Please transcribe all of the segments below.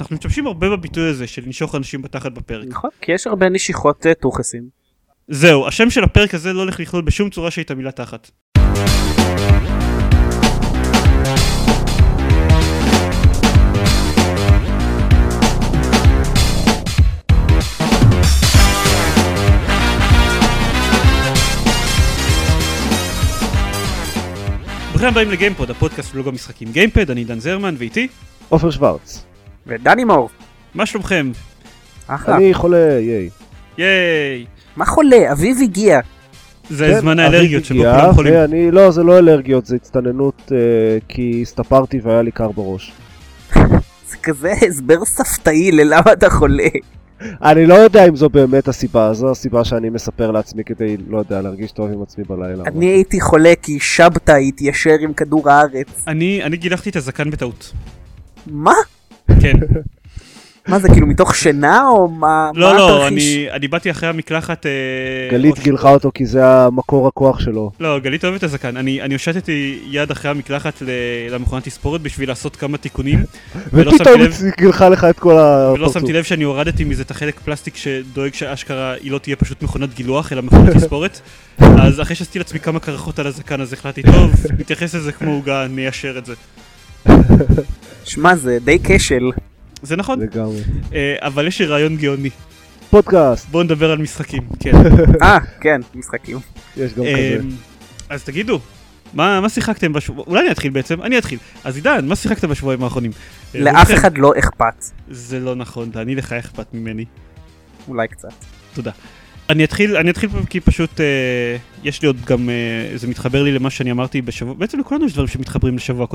אנחנו משתמשים הרבה בביטוי הזה של לנשוך אנשים בתחת בפרק. נכון, כי יש הרבה נשיכות אה, טוחסים. זהו, השם של הפרק הזה לא הולך לכלול בשום צורה שהיא את המילה תחת. ברוכים הבאים לגיימפוד, הפודקאסט של לוגו משחקים גיימפד, אני דן זרמן ואיתי, עופר שוורץ. ודני מור. מה שלומכם? אחלה. אני חולה, ייי. ייי! מה חולה? אביב הגיע. זה כן, זמן האלרגיות שבו כולם חולים. ואני, לא, זה לא אלרגיות, זה הצטננות אה, כי הסתפרתי והיה לי קר בראש. זה כזה הסבר ספתאי ללמה אתה חולה. אני לא יודע אם זו באמת הסיבה, זו הסיבה שאני מספר לעצמי כדי, לא יודע, להרגיש טוב עם עצמי בלילה. אני הייתי חולה כי שבתא התיישר עם כדור הארץ. אני אני גילחתי את הזקן בטעות. מה? כן. מה זה כאילו מתוך שינה או מה? לא, מה לא? אני אני באתי אחרי המקלחת... אה, גלית גילחה אותו כי זה המקור הכוח שלו. לא, גלית אוהבת את הזקן. אני אני הושטתי יד אחרי המקלחת למכונת תספורת בשביל לעשות כמה תיקונים. ולא ופתאום היא גילחה לך את כל ולא הפרצוף. שמתי לב שאני הורדתי מזה את החלק פלסטיק שדואג שאשכרה היא לא תהיה פשוט מכונת גילוח, אלא מכונת תספורת. אז אחרי שעשיתי לעצמי כמה קרחות על הזקן, אז החלטתי, טוב, נתייחס לזה כמו עוגה, ניישר את זה. שמע זה די כשל. זה נכון, לגמרי. אה, אבל יש לי רעיון גאוני. פודקאסט, בואו נדבר על משחקים, כן. אה כן משחקים. יש גם אה, כזה. אז תגידו, מה מה שיחקתם בשבוע... אולי אני אתחיל בעצם, אני אתחיל. אז עידן, מה שיחקת בשבועיים האחרונים? אה, לאף. אחד לא אכפת. זה לא נכון, דני לך אכפת ממני. אולי קצת. תודה. אני אתחיל, אני אתחיל כי פשוט אה, יש לי עוד גם, אה, זה מתחבר לי למה שאני אמרתי בשבוע, בעצם לכולנו יש דברים שמתחברים לשבוע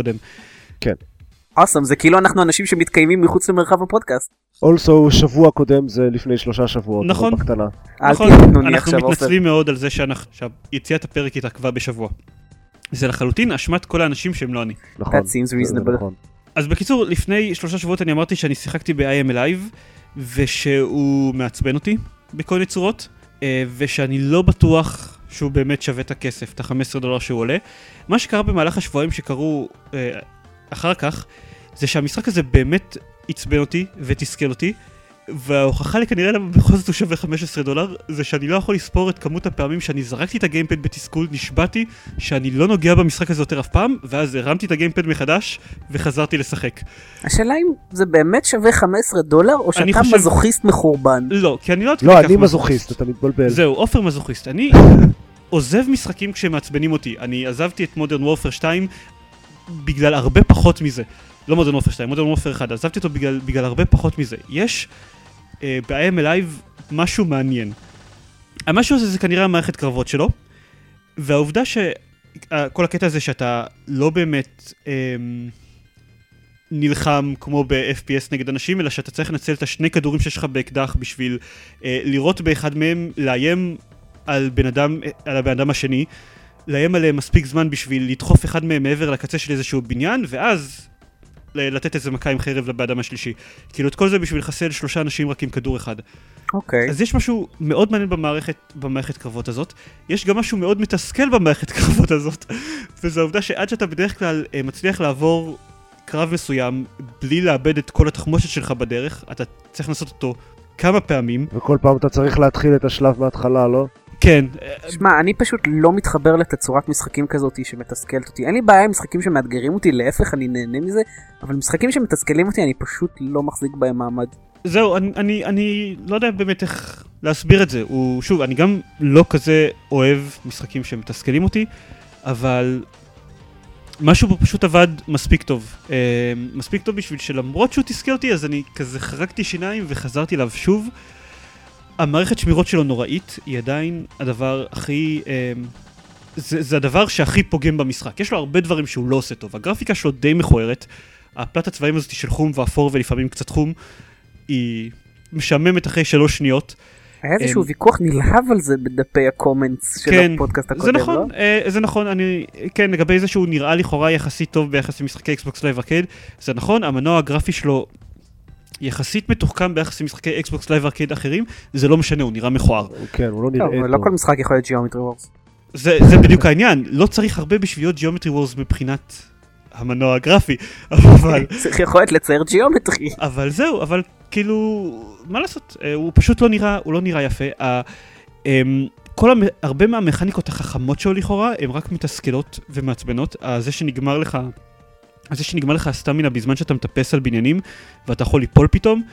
קודם. אוסם זה כאילו אנחנו אנשים שמתקיימים מחוץ למרחב הפודקאסט. אולסו, שבוע קודם זה לפני שלושה שבועות. נכון. בקטנה. נכון, אנחנו. מתנצלים מאוד על זה שיציאת הפרק התעכבה בשבוע. זה לחלוטין אשמת כל האנשים שהם לא אני. נכון. That seems reasonable. נכון. אז בקיצור, לפני שלושה שבועות אני אמרתי שאני שיחקתי ב-IM Live, ושהוא מעצבן אותי בכל מיני צורות, אה, ושאני לא בטוח שהוא באמת שווה את הכסף, את ה-15 דולר שהוא עולה. מה שקרה במהלך השבועיים שקרו אה, אחר כך, זה שהמשחק הזה באמת עצבן אותי ותסכל אותי, וההוכחה לכנראה למה בכל זאת הוא שווה 15 דולר, זה שאני לא יכול לספור את כמות הפעמים שאני זרקתי את הגיימפד בתסכול, נשבעתי שאני לא נוגע במשחק הזה יותר אף פעם, ואז הרמתי את הגיימפד מחדש וחזרתי לשחק. השאלה אם זה באמת שווה 15 דולר או שאתה חושב- מזוכיסט מחורבן. לא, כי אני לא... לא, אני מזוכיסט, אתה מתבלבל. זהו, עופר מזוכיסט. אני עוזב משחקים כשהם מעצבנים אותי. אני עזבתי את Modern Warfare 2 בגלל הרבה פחות מזה. לא Modern Warfare 2, Modern Warfare 1, עזבתי אותו בגלל, בגלל הרבה פחות מזה. יש אה, ב-I Am Alive משהו מעניין. המשהו הזה זה כנראה המערכת קרבות שלו, והעובדה שכל הקטע הזה שאתה לא באמת אה, נלחם כמו ב-FPS נגד אנשים, אלא שאתה צריך לנצל את השני כדורים שיש לך באקדח בשביל אה, לירות באחד מהם, לאיים על בן אדם, אה, על הבן אדם השני, לאיים עליהם מספיק זמן בשביל לדחוף אחד מהם מעבר לקצה של איזשהו בניין, ואז לתת איזה מכה עם חרב לבן אדם השלישי. כאילו את כל זה בשביל לחסל שלושה אנשים רק עם כדור אחד. אוקיי. אז יש משהו מאוד מעניין במערכת, במערכת קרבות הזאת. יש גם משהו מאוד מתסכל במערכת קרבות הזאת, וזו העובדה שעד שאתה בדרך כלל אה, מצליח לעבור קרב מסוים בלי לאבד את כל התחמושת שלך בדרך, אתה צריך לעשות אותו כמה פעמים. וכל פעם אתה צריך להתחיל את השלב מההתחלה, לא? כן, שמע, אני פשוט לא מתחבר לתצורת משחקים כזאת שמתסכלת אותי. אין לי בעיה עם משחקים שמאתגרים אותי, להפך, אני נהנה מזה, אבל משחקים שמתסכלים אותי, אני פשוט לא מחזיק בהם מעמד. זהו, אני, אני, אני לא יודע באמת איך להסביר את זה. הוא, שוב, אני גם לא כזה אוהב משחקים שמתסכלים אותי, אבל משהו פה פשוט עבד מספיק טוב. אה, מספיק טוב בשביל שלמרות שהוא תסכל אותי, אז אני כזה חרקתי שיניים וחזרתי אליו שוב. המערכת שמירות שלו נוראית, היא עדיין הדבר הכי... אה, זה, זה הדבר שהכי פוגם במשחק. יש לו הרבה דברים שהוא לא עושה טוב. הגרפיקה שלו די מכוערת. הפלטת צבעים הזאת של חום ואפור ולפעמים קצת חום, היא משעממת אחרי שלוש שניות. היה איזשהו אמ, ויכוח נלהב על זה בדפי ה-comments של כן, הפודקאסט זה הקודם, נכון, לא? אה, זה נכון, אני, כן, לגבי זה שהוא נראה לכאורה יחסית טוב ביחס למשחקי Xbox Live Arcade, זה נכון, המנוע הגרפי שלו יחסית מתוחכם ביחס למשחקי Xbox Live Arcade אחרים, זה לא משנה, הוא נראה מכוער. כן, הוא לא נראה אבל לא. כל משחק יכול להיות Geometry Wars. זה, זה בדיוק העניין, לא צריך הרבה בשביל להיות Geometry Wars מבחינת המנוע הגרפי, אבל, צריך יכולת לצייר geometry. אבל זהו, אבל כאילו, מה לעשות, אה, הוא פשוט לא נראה, הוא לא נראה יפה. אמ, כל המ... הרבה מהמכניקות החכמות שלו לכאורה, הן רק מתסכלות ומעצבנות. אה, זה שנגמר לך, זה שנגמר לך ה-stamina בזמן שאתה מטפס על בניינים, ואתה יכול ליפול פתאום,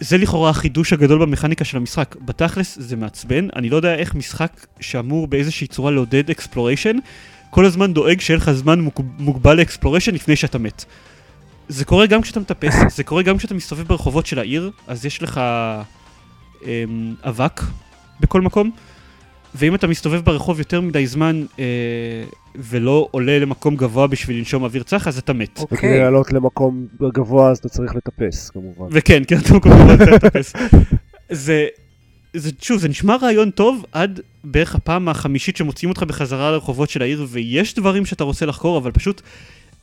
זה לכאורה החידוש הגדול במכניקה של המשחק. בתכלס זה מעצבן, אני לא יודע איך משחק שאמור באיזושהי צורה לעודד exploration, כל הזמן דואג שיהיה לך זמן מוג- מוגבל לאקספלוריישן לפני שאתה מת. זה קורה גם כשאתה מטפס, זה קורה גם כשאתה מסתובב ברחובות של העיר, אז יש לך אמ, אבק בכל מקום, ואם אתה מסתובב ברחוב יותר מדי זמן אה, ולא עולה למקום גבוה בשביל לנשום אוויר צח, אז אתה מת. וכדי אוקיי. לעלות למקום גבוה אז אתה צריך לטפס כמובן. וכן, כן, אתה מקום גבוה צריך לטפס. זה, זה, שוב, זה נשמע רעיון טוב עד בערך הפעם החמישית שמוציאים אותך בחזרה לרחובות של העיר, ויש דברים שאתה רוצה לחקור, אבל פשוט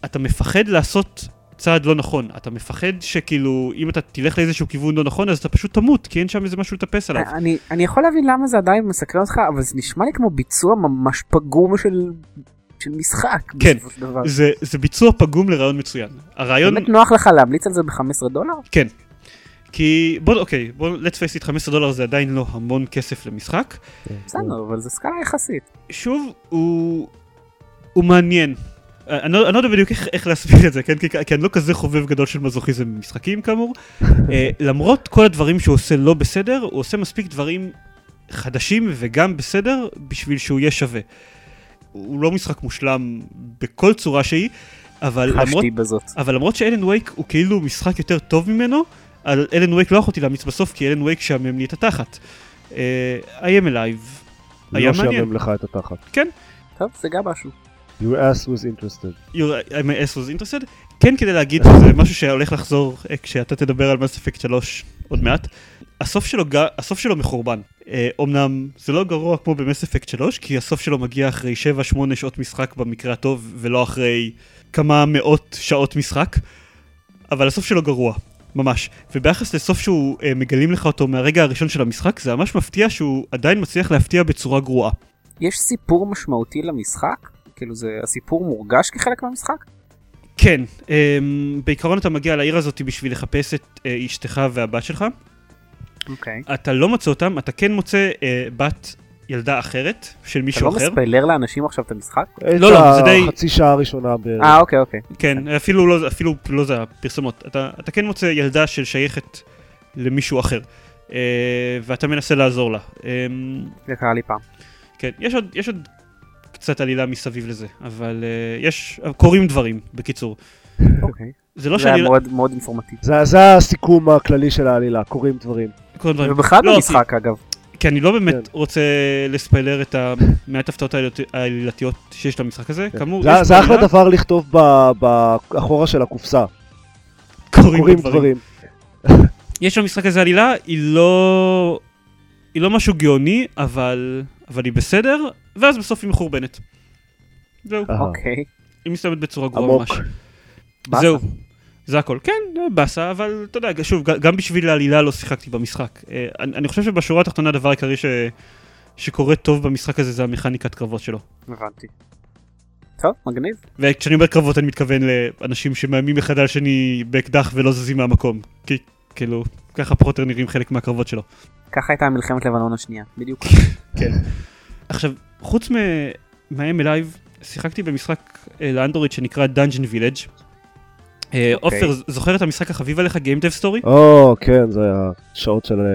אתה מפחד לעשות צעד לא נכון. אתה מפחד שכאילו, אם אתה תלך לאיזשהו כיוון לא נכון, אז אתה פשוט תמות, כי אין שם איזה משהו לטפס עליו. אני, אני יכול להבין למה זה עדיין מסקרן אותך, אבל זה נשמע לי כמו ביצוע ממש פגום של, של משחק. כן. זה, זה ביצוע פגום לרעיון מצוין. הרעיון, באמת נוח לך להמליץ על זה ב-15 דולר? כן. כי בוא, אוקיי, בוא, let's face it, 15 דולר זה עדיין לא המון כסף למשחק. בסדר, אבל זה סקאלה יחסית. שוב, הוא, הוא מעניין. אה, אני לא, אני לא יודע בדיוק איך, איך להסביר את זה, כן? כי, כי אני לא כזה חובב גדול של מזוכיזם במשחקים כאמור. אה, למרות כל הדברים שהוא עושה לא בסדר, הוא עושה מספיק דברים חדשים וגם בסדר בשביל שהוא יהיה שווה. הוא לא משחק מושלם בכל צורה שהיא, אבל למרות. אבל למרות שאלן וייק הוא כאילו משחק יותר טוב ממנו, על אלן וייק לא יכולתי להמליץ בסוף כי אלן וייק שעמם לי את התחת. אה, I am alive. היה לא מעניין. שיאמם לך את התחת. טוב, זה גם משהו. Your ass was interested. Your, my ass was interested. כן כדי להגיד שזה משהו שהולך לחזור אה, כשאתה תדבר על מס אפקט 3 עוד מעט. הסוף שלו, ג- הסוף שלו מחורבן. אה, אומנם זה לא גרוע כמו במס אפקט 3, כי הסוף שלו מגיע אחרי 7-8 שעות משחק במקרה הטוב, ולא אחרי כמה מאות שעות משחק, אבל הסוף שלו גרוע. ממש. וביחס לסוף שהוא אה, מגלים לך אותו מהרגע הראשון של המשחק, זה ממש מפתיע שהוא עדיין מצליח להפתיע בצורה גרועה. יש סיפור משמעותי למשחק? כאילו זה הסיפור מורגש כחלק מהמשחק? כן, אמ, בעיקרון אתה מגיע לעיר הזאת בשביל לחפש את אה, אשתך והבת שלך. אוקיי. אתה לא מוצא אותם, אתה כן מוצא אה, בת ילדה אחרת של אתה מישהו לא אחר. מספיילר לאנשים עכשיו את המשחק? לא, לא, זה די- חצי שעה ראשונה בערך. אה, אוקיי, אוקיי. כן, אפילו לא, אפילו לא זה הפרסומות. אתה, אתה כן מוצא ילדה של שייכת למישהו אחר, אה, ואתה מנסה לעזור לה. אה, זה קרה לי פעם. כן, יש עוד, יש עוד קצת עלילה מסביב לזה, אבל אה, יש, קורים דברים, בקיצור. אוקיי. זה לא זה היה שאני... מאוד מאוד אינפורמטיבי. זה זה הסיכום הכללי של העלילה, קורים דברים. קורים דברים. ובכלל לא, במשחק אגב. כי אני לא באמת כן. רוצה לספיילר את המעט הפתעות העלילתיות שיש למשחק הזה. כאמור, זה- אחלה דבר לכתוב ב- באחורה של הקופסה. קורים דברים. יש במשחק הזה עלילה, היא לא... היא לא משהו גאוני, אבל... אבל היא בסדר, ואז בסוף היא מחורבנת. זהו. אוקיי. היא מסתיימת בצורה גרועה. ממש. זהו, זה הכל. כן, באסה, אבל אתה יודע, שוב, גם בשביל העלילה לא שיחקתי במשחק. אה, אני, אני חושב שבשורה התחתונה הדבר העיקרי ש... שקורה טוב במשחק הזה זה המכניקת קרבות שלו. הבנתי. טוב, מגניב. וכשאני אומר קרבות אני מתכוון לאנשים שמאיימים אחד על השני באקדח ולא זזים מהמקום. כי כאילו, ככה פחות או יותר נראים חלק מהקרבות שלו. ככה הייתה מלחמת לבנון השנייה. בדיוק. כן. עכשיו, חוץ מ- מה-M Live, שיחקתי במשחק אה, לאנדרואיד שנקרא Dungeon Village. אה, אוקיי. עופר, זוכר את המשחק החביב עליך, Game Dev Story? או, כן, זה היה שעות של אה,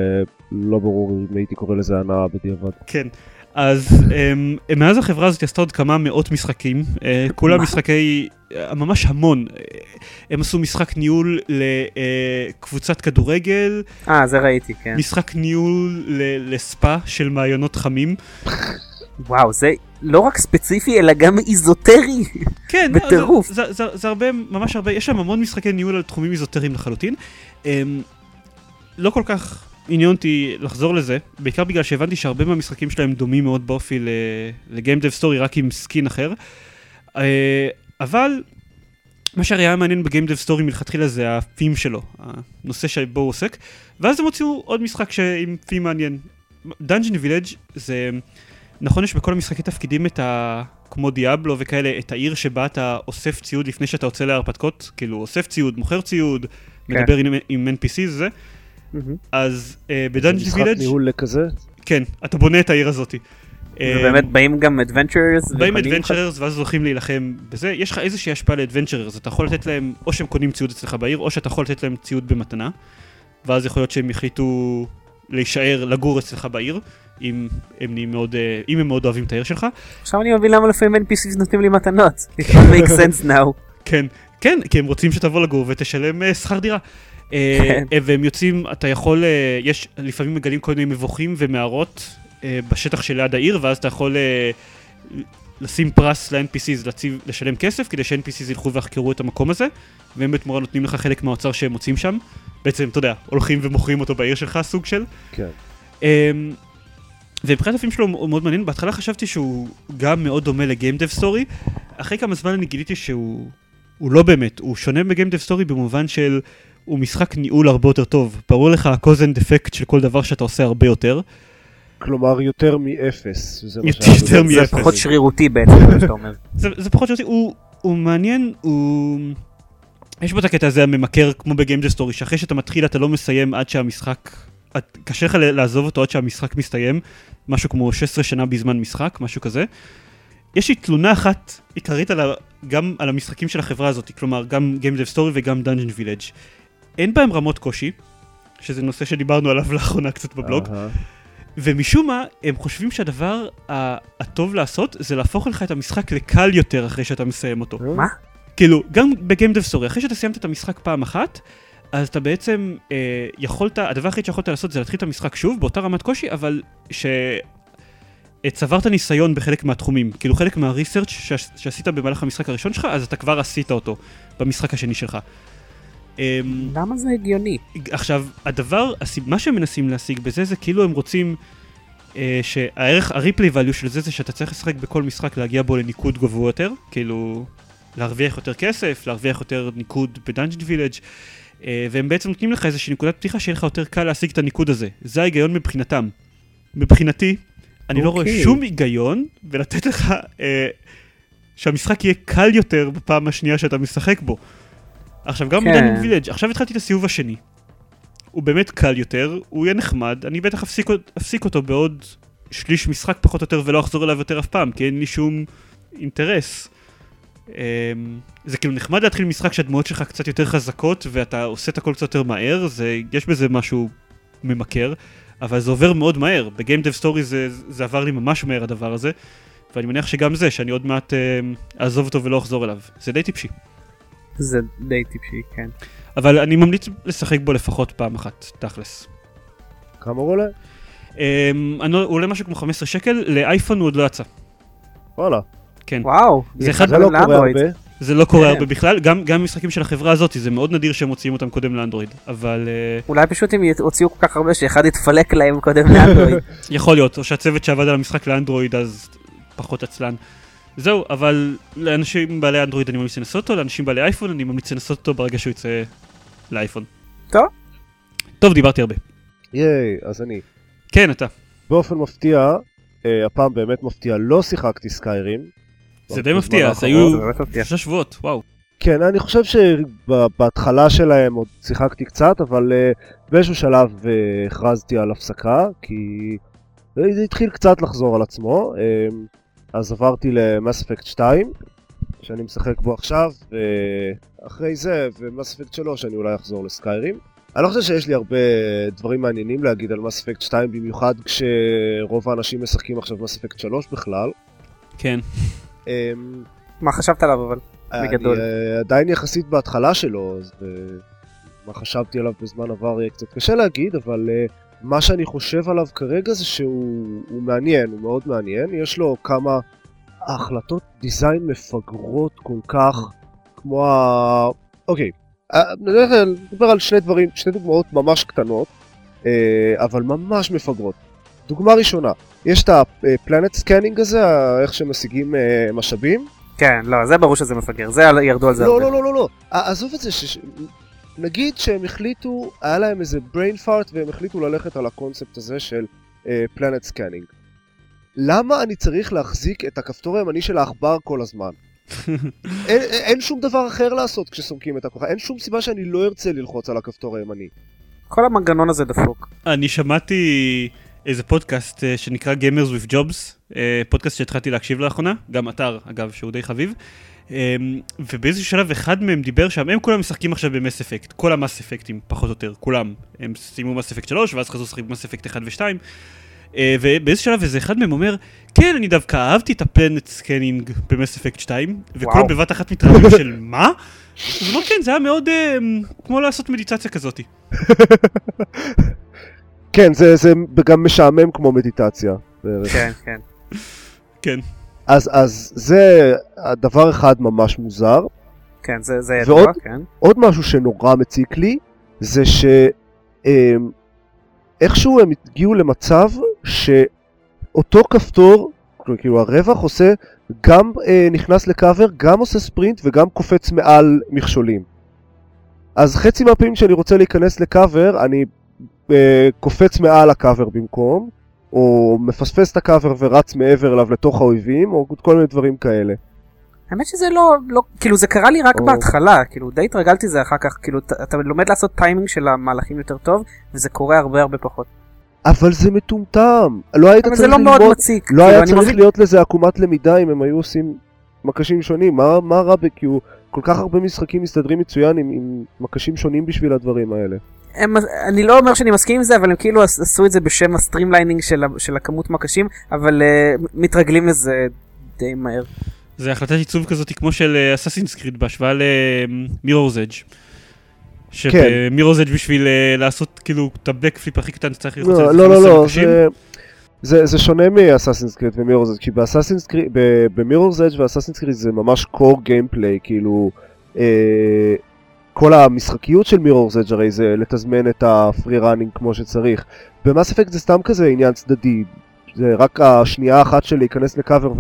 לא ברור אם הייתי קורא לזה הנאה בדיעבד. כן. אז הם, מאז החברה הזאת עשתה עוד כמה מאות משחקים, אה, כולם? משחקי, אה, ממש המון. אה, הם עשו משחק ניהול לקבוצת כדורגל, אה, זה ראיתי, כן. משחק ניהול ל- לספא של מעיינות חמים. וואו, זה לא רק ספציפי, אלא גם איזוטרי. כן, בטירוף. זה, זה, זה, זה הרבה, ממש הרבה, יש שם המון משחקי ניהול על תחומים איזוטריים לחלוטין. הם, לא כל כך עניין אותי לחזור לזה, בעיקר בגלל שהבנתי שהרבה מהמשחקים שלהם דומים מאוד באופי ל-Game Dev Story, רק עם skin אחר. אה, אבל מה שהרי היה מעניין ב-Game Dev Story מלכתחילה זה הפים שלו, הנושא שבו הוא עוסק, ואז הם הוציאו עוד משחק עם theme מעניין. Dungeon Village זה נכון יש בכל המשחקי תפקידים את ה... כמו Diablo וכאלה, את העיר שבה אתה אוסף ציוד לפני שאתה יוצא להרפתקות, כאילו אוסף ציוד, מוכר ציוד, כן. מדבר עם, עם NPCs זה. אז אה, ב Dungeon משחק Village, ניהול כזה? כן, אתה בונה את העיר הזאתי. אה, ובאמת באים גם אדוונצ'רס. באים adventurers ואז הולכים להילחם בזה, יש לך איזושהי השפעה ל adventurers, אתה יכול לתת להם, או שהם קונים ציוד אצלך בעיר, או שאתה יכול לתת להם ציוד במתנה, ואז יכול להיות שהם יחליטו להישאר, לגור אצלך בעיר, אם הם, מאוד, אה, אם הם מאוד אוהבים את העיר שלך. עכשיו אני מבין למה לפעמים NPCs נותנים לי מתנות. It makes sense now. כן, כן, כי הם רוצים שתבוא לגור ותשלם שכר דירה. אה, כן. אה, והם יוצאים, אתה יכול, אה, יש, לפעמים מגלים כל מיני מבוכים ומערות בשטח שליד העיר, ואז אתה יכול לשים פרס ל-NPCs, לשלם כסף, כדי ש-NPCs ילכו ויחקרו את המקום הזה, והם בתמורה נותנים לך חלק מהאוצר שהם מוצאים שם. בעצם, אתה יודע, הולכים ומוכרים אותו בעיר שלך, סוג של. כן. אמ, ומבחינת הפילם שלו הוא מאוד מעניין, בהתחלה חשבתי שהוא גם מאוד דומה ל Game Dev Story, אחרי כמה זמן אני גיליתי שהוא הוא לא באמת, הוא שונה ב Game Dev Story במובן של הוא משחק ניהול הרבה יותר טוב, ברור לך and effect של כל דבר שאתה עושה הרבה יותר, כלומר, יותר מאפס. יותר יותר זה מאפס. פחות שרירותי בעצם, מה שאתה אומר. זה, זה פחות שרירותי, הוא, הוא מעניין, הוא... יש בו את הקטע הזה הממכר כמו ב Game Dev Story, שאחרי שאתה מתחיל אתה לא מסיים עד שהמשחק... קשה לך לעזוב אותו עד שהמשחק מסתיים, משהו כמו 16 שנה בזמן משחק, משהו כזה. יש לי תלונה אחת עיקרית על ה, גם על המשחקים של החברה הזאת, כלומר גם Game Dev Story וגם Dungeon Village. אין בהם רמות קושי, שזה נושא שדיברנו עליו לאחרונה קצת בבלוג. ומשום מה, הם חושבים שהדבר הטוב לעשות זה להפוך לך את המשחק לקל יותר אחרי שאתה מסיים אותו. מה? כאילו, גם בגיים דב סטורי, אחרי שאתה סיימת את המשחק פעם אחת, אז אתה בעצם אה, יכולת, הדבר היחיד שיכולת לעשות זה להתחיל את המשחק שוב, באותה רמת קושי, אבל ש... אה, צברת ניסיון בחלק מהתחומים, כאילו חלק מהריסרצ' שעש- שעשית במהלך המשחק הראשון שלך, אז אתה כבר עשית אותו במשחק השני שלך. אמ, למה זה הגיוני? עכשיו, הדבר, מה שהם מנסים להשיג בזה זה כאילו הם רוצים אה, שהערך, הריפלי value של זה זה שאתה צריך לשחק בכל משחק להגיע בו לניקוד גבוה יותר, כאילו להרוויח יותר כסף, להרוויח יותר ניקוד ב Dungeon Village אה, והם בעצם נותנים לך איזושהי נקודת פתיחה שיהיה לך יותר קל להשיג את הניקוד הזה. זה ההיגיון מבחינתם. מבחינתי, אני לא רואה אוקיי. שום היגיון בלתת לך אה, שהמשחק יהיה קל יותר בפעם השנייה שאתה משחק בו. עכשיו גם כן. ב Dungeon Village, עכשיו התחלתי את הסיבוב השני. הוא באמת קל יותר, הוא יהיה נחמד, אני בטח אפסיק, אפסיק אותו בעוד שליש משחק פחות או יותר ולא אחזור אליו יותר אף פעם, כי אין לי שום אינטרס. אמ, זה כאילו נחמד להתחיל משחק שהדמויות שלך קצת יותר חזקות ואתה עושה את הכל קצת יותר מהר, זה, יש בזה משהו ממכר, אבל זה עובר מאוד מהר. בגיים דב סטורי זה, זה עבר לי ממש מהר הדבר הזה, ואני מניח שגם זה, שאני עוד מעט אמ, אעזוב אותו ולא אחזור אליו. זה די טיפשי. זה די טיפשי, כן. אבל אני ממליץ לשחק בו לפחות פעם אחת, תכלס. כמה הוא עולה? אמ, אני לא- הוא עולה משהו כמו 15 שקל, לאייפון הוא עוד לא יצא. וואלה. כן. וואו, זה אחד- זה לא קורה. הרבה. זה לא קורה כן. הרבה בכלל, גם גם משחקים של החברה הזאת, זה מאוד נדיר שהם מוציאים אותם קודם לאנדרואיד, אבל אה, אולי פשוט הם הוציאו כל כך הרבה שאחד יתפלק להם קודם לאנדרואיד. יכול להיות, או שהצוות שעבד על המשחק לאנדרואיד אז פחות עצלן. זהו, אבל לאנשים בעלי אנדרואיד אני ממליץ לנסות אותו, לאנשים בעלי אייפון אני ממליץ לנסות אותו ברגע שהוא יצא לאייפון. טוב. טוב, דיברתי הרבה. ייי, אז אני. כן, אתה. באופן מפתיע, אה, הפעם באמת מפתיע, לא שיחקתי סקיירים. זה די מפתיע, האחרון. היו. שלושה שבועות, וואו. כן, אני חושב שבהתחלה שלהם עוד שיחקתי קצת, אבל uh, באיזשהו שלב uh, הכרזתי על הפסקה, כי זה התחיל קצת לחזור על עצמו. Uh, אז עברתי למאס אפקט 2, שאני משחק בו עכשיו, ואחרי זה, ומאס אפקט 3, אני אולי אחזור לסקיירים. אני לא חושב שיש לי הרבה דברים מעניינים להגיד על מאס אפקט 2, במיוחד כשרוב האנשים משחקים עכשיו מאס אפקט 3 בכלל. כן. Um, מה חשבת עליו אבל? בגדול. אני אה, עדיין יחסית בהתחלה שלו, אז אה, מה חשבתי עליו בזמן עבר יהיה קצת קשה להגיד, אבל אה, מה שאני חושב עליו כרגע זה שהוא הוא מעניין, הוא מאוד מעניין, יש לו כמה החלטות design מפגרות כל כך, כמו ה... אוקיי, אה, נדבר על- שני דברים, שני דוגמאות ממש קטנות, אה, אבל ממש מפגרות. דוגמה ראשונה, יש את ה planet scanning הזה, איך שמשיגים אה, משאבים, כן, לא, זה ברור שזה מפגר, זה ירדו על זה לא, הרבה. לא, לא, לא, לא. עזוב את זה, ש... נגיד שהם החליטו, היה להם איזה brain fart והם החליטו ללכת על הקונספט הזה של planet scanning. למה אני צריך להחזיק את הכפתור הימני של העכבר כל הזמן? אין, אין שום דבר אחר לעשות כשסורקים את הכוכב, אין שום סיבה שאני לא ארצה ללחוץ על הכפתור הימני. כל המנגנון הזה דפוק. אני שמעתי איזה פודקאסט אה, שנקרא Gamers with Jobs, אה, פודקאסט שהתחלתי להקשיב לאחרונה, גם אתר אגב שהוא די חביב. אה, ובאיזשהו שלב אחד מהם דיבר שם, הם כולם משחקים עכשיו ב Mass Effect, כל ה Mass Effect ים פחות או יותר, כולם. הם סיימו Mass Effect 3 ואז חזרו לשחק ב Mass Effect 1 ו-2. ובאיזשהו שלב איזה אחד מהם אומר, כן, אני דווקא אהבתי את ה planet scanning ב Mass Effect 2, וכולם. בבת אחת מתרעמים של מה? אז הוא אומר, כן, זה היה מאוד אה, כמו לעשות מדיטציה כזאתי. כן, זה, זה גם משעמם כמו מדיטציה. כן, כן. כן. אז, אז זה הדבר אחד ממש מוזר. כן, זה זה ידוע, ועוד- כן. עוד משהו שנורא מציק לי, זה ש... אמ, הם הגיעו למצב שאותו כפתור, כאילו הרווח עושה, גם אה, נכנס לקאבר, גם עושה ספרינט וגם קופץ מעל מכשולים. אז חצי מהפעמים שאני רוצה להיכנס לקאבר, אני אה, קופץ מעל הקאבר במקום, או מפספס את הקאבר ורץ מעבר אליו לתוך האויבים, או כל מיני דברים כאלה. האמת שזה לא, לא, כאילו זה קרה לי רק או. בהתחלה, כאילו די התרגלתי לזה אחר כך, כאילו אתה- לומד לעשות טיימינג של המהלכים יותר טוב, וזה קורה הרבה הרבה פחות. אבל זה מטומטם. לא היית צריך זה לא מאוד ללמוד מציק. לא כאילו, היה צריך מבין- להיות לזה עקומת למידה אם הם היו עושים מקשים שונים. מה, מה רע בכי כל כך הרבה משחקים מסתדרים מצוין עם, עם מקשים שונים בשביל הדברים האלה. הם, אני לא אומר שאני מסכים עם זה, אבל הם כאילו עש- עשו את זה בשם ה streamlining של, של הכמות מקשים, אבל אה, מתרגלים לזה די מהר. זה החלטת עיצוב כזאת כמו של Assassin's Creed בהשוואה ל Mirror's Edge. שב Mirror's Edge בשביל אה, לעשות כאילו את ה backflip הכי קטן צריך ללחוץ לא, על לא, לא, 15 לא. זה, זה, שונה מ Assassin's Creed ו Mirror's Edge כי ב Assassin's Creed, ב Mirror's Edge ו Assassin's Creed זה ממש core gameplay, כאילו, אה, כל המשחקיות של Mirror's Edge הרי זה לתזמן את ה free running כמו שצריך. ב Mass Effect זה סתם כזה עניין צדדי, זה רק השנייה האחת של להיכנס לקאבר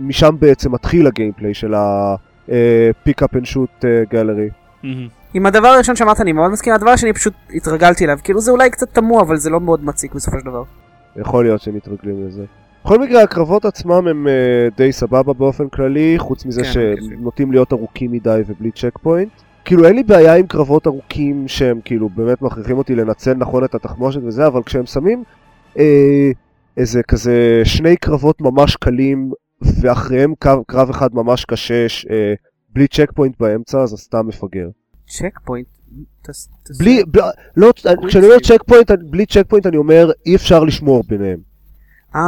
ומשם בעצם מתחיל הגיימפליי של up and shoot גלרי. עם הדבר הראשון שאמרת אני מאוד מסכים, הדבר השני פשוט התרגלתי אליו, כאילו זה אולי קצת תמוה, אבל זה לא מאוד מציק בסופו של דבר. יכול להיות שמתרגלים לזה. בכל מקרה הקרבות עצמם הם uh, די סבבה באופן כללי, חוץ מזה כן, שהם. נוטים להיות ארוכים מדי ובלי צ'ק פוינט. כאילו אין לי בעיה עם קרבות ארוכים שהם כאילו באמת מכריחים אותי לנצל נכון את התחמושת וזה, אבל כשהם שמים אה, איזה כזה שני קרבות ממש קלים ואחריהם קרב, קרב אחד ממש קשה אה, בלי checkpoint באמצע, אז סתם מפגר. checkpoint. בלי, ב, לא, כשאני אומר checkpoint, בלי checkpoint אני אומר אי אפשר לשמור ביניהם. אה,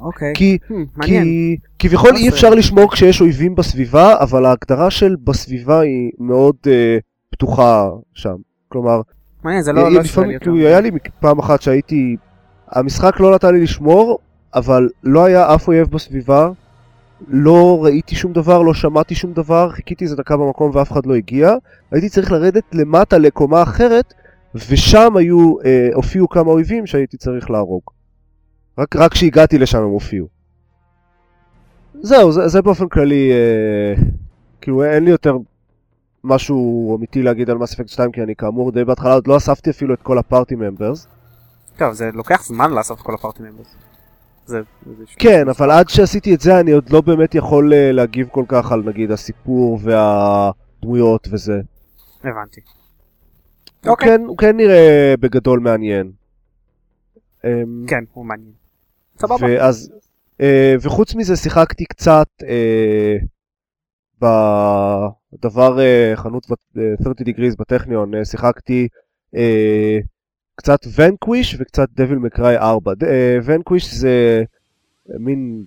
אוקיי. כי הממ. כי כביכול אי? אפשר לשמור כשיש אויבים בסביבה, אבל ההגדרה של בסביבה היא מאוד אה, פתוחה שם. כלומר, מעניין, זה אה, לא לא לפעמים- אותו. כאילו, היה לי פעם אחת שהייתי... המשחק לא נתן לי לשמור, אבל לא היה אף אויב בסביבה, לא ראיתי שום דבר, לא שמעתי שום דבר, חיכיתי איזה דקה במקום ואף אחד לא הגיע. הייתי צריך לרדת למטה לקומה אחרת, ושם היו, אה, הופיעו כמה אויבים שהייתי צריך להרוג. רק, רק כשהגעתי לשם הם הופיעו. זהו, זה, זה באופן כללי, אה, כאילו אין לי יותר משהו אמיתי להגיד על מס אפקט 2, כי אני כאמור די בהתחלה עוד לא אספתי אפילו את כל הפארטי ממברס. טוב, זה לוקח זמן לאסוף את כל הפארטי ממברס. זה... זה- כן, אבל עד שעשיתי את זה אני עוד לא באמת יכול אה, להגיב כל כך על נגיד הסיפור והדמויות וזה. הבנתי. הוא אוקיי. כן, הוא כן נראה בגדול מעניין. אמ, כן, הוא מעניין. סבבה. ואז, אה, וחוץ מזה שיחקתי קצת אה, בדבר אה, חנות אה, 30 degrees בטכניון, אה, שיחקתי אה, קצת ונקוויש וקצת דביל מקראי 4. ונקוויש זה מין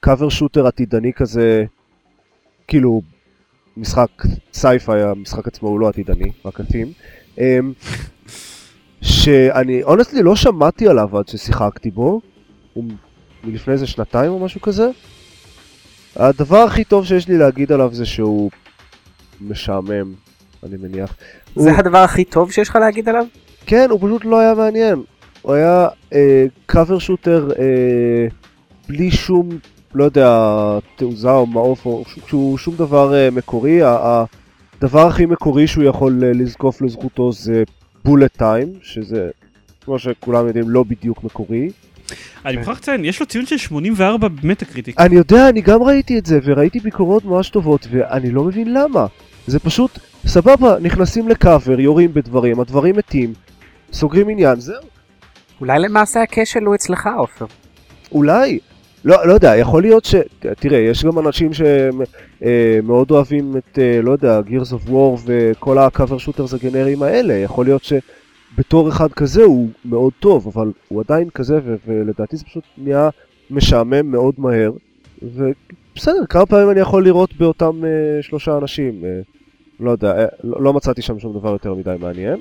קאבר שוטר עתידני כזה, כאילו משחק סייפיי, המשחק עצמו הוא לא עתידני, רק עתים. אמ, שאני אונסטלי לא שמעתי עליו עד ששיחקתי בו, הוא מלפני איזה שנתיים או משהו כזה. הדבר הכי טוב שיש לי להגיד עליו זה שהוא משעמם, אני מניח. זה הוא- הדבר הכי טוב שיש לך להגיד עליו? כן, הוא פשוט לא היה מעניין. הוא היה קאבר שוטר בלי שום, לא יודע, תעוזה או מעוף, או ש- שהוא שום דבר אה, מקורי. הדבר הכי מקורי שהוא יכול אה, לזקוף לזכותו זה bullet time, שזה, כמו שכולם יודעים, לא בדיוק מקורי. אני מוכרח לציין, יש לו ציון של 84 ב Metacritic. אני יודע, אני גם ראיתי את זה, וראיתי ביקורות ממש טובות, ואני לא מבין למה. זה פשוט, סבבה, נכנסים לקאבר, יורים בדברים, הדברים מתים, סוגרים עניין, זהו. אולי למעשה הכשל הוא אצלך, עופר. אולי, לא, לא יודע, יכול להיות ש... תראה, יש גם אנשים שמאוד אוהבים את, אה, לא יודע, Gears of War וכל ה cover shooters הגנריים האלה. יכול להיות שבתור אחד כזה הוא מאוד טוב, אבל הוא עדיין כזה, ו- ולדעתי זה פשוט נהיה משעמם מאוד מהר. ובסדר, כמה פעמים אני יכול לראות באותם uh, שלושה אנשים? Uh, לא יודע, uh, לא, לא מצאתי שם שום דבר יותר מדי מעניין.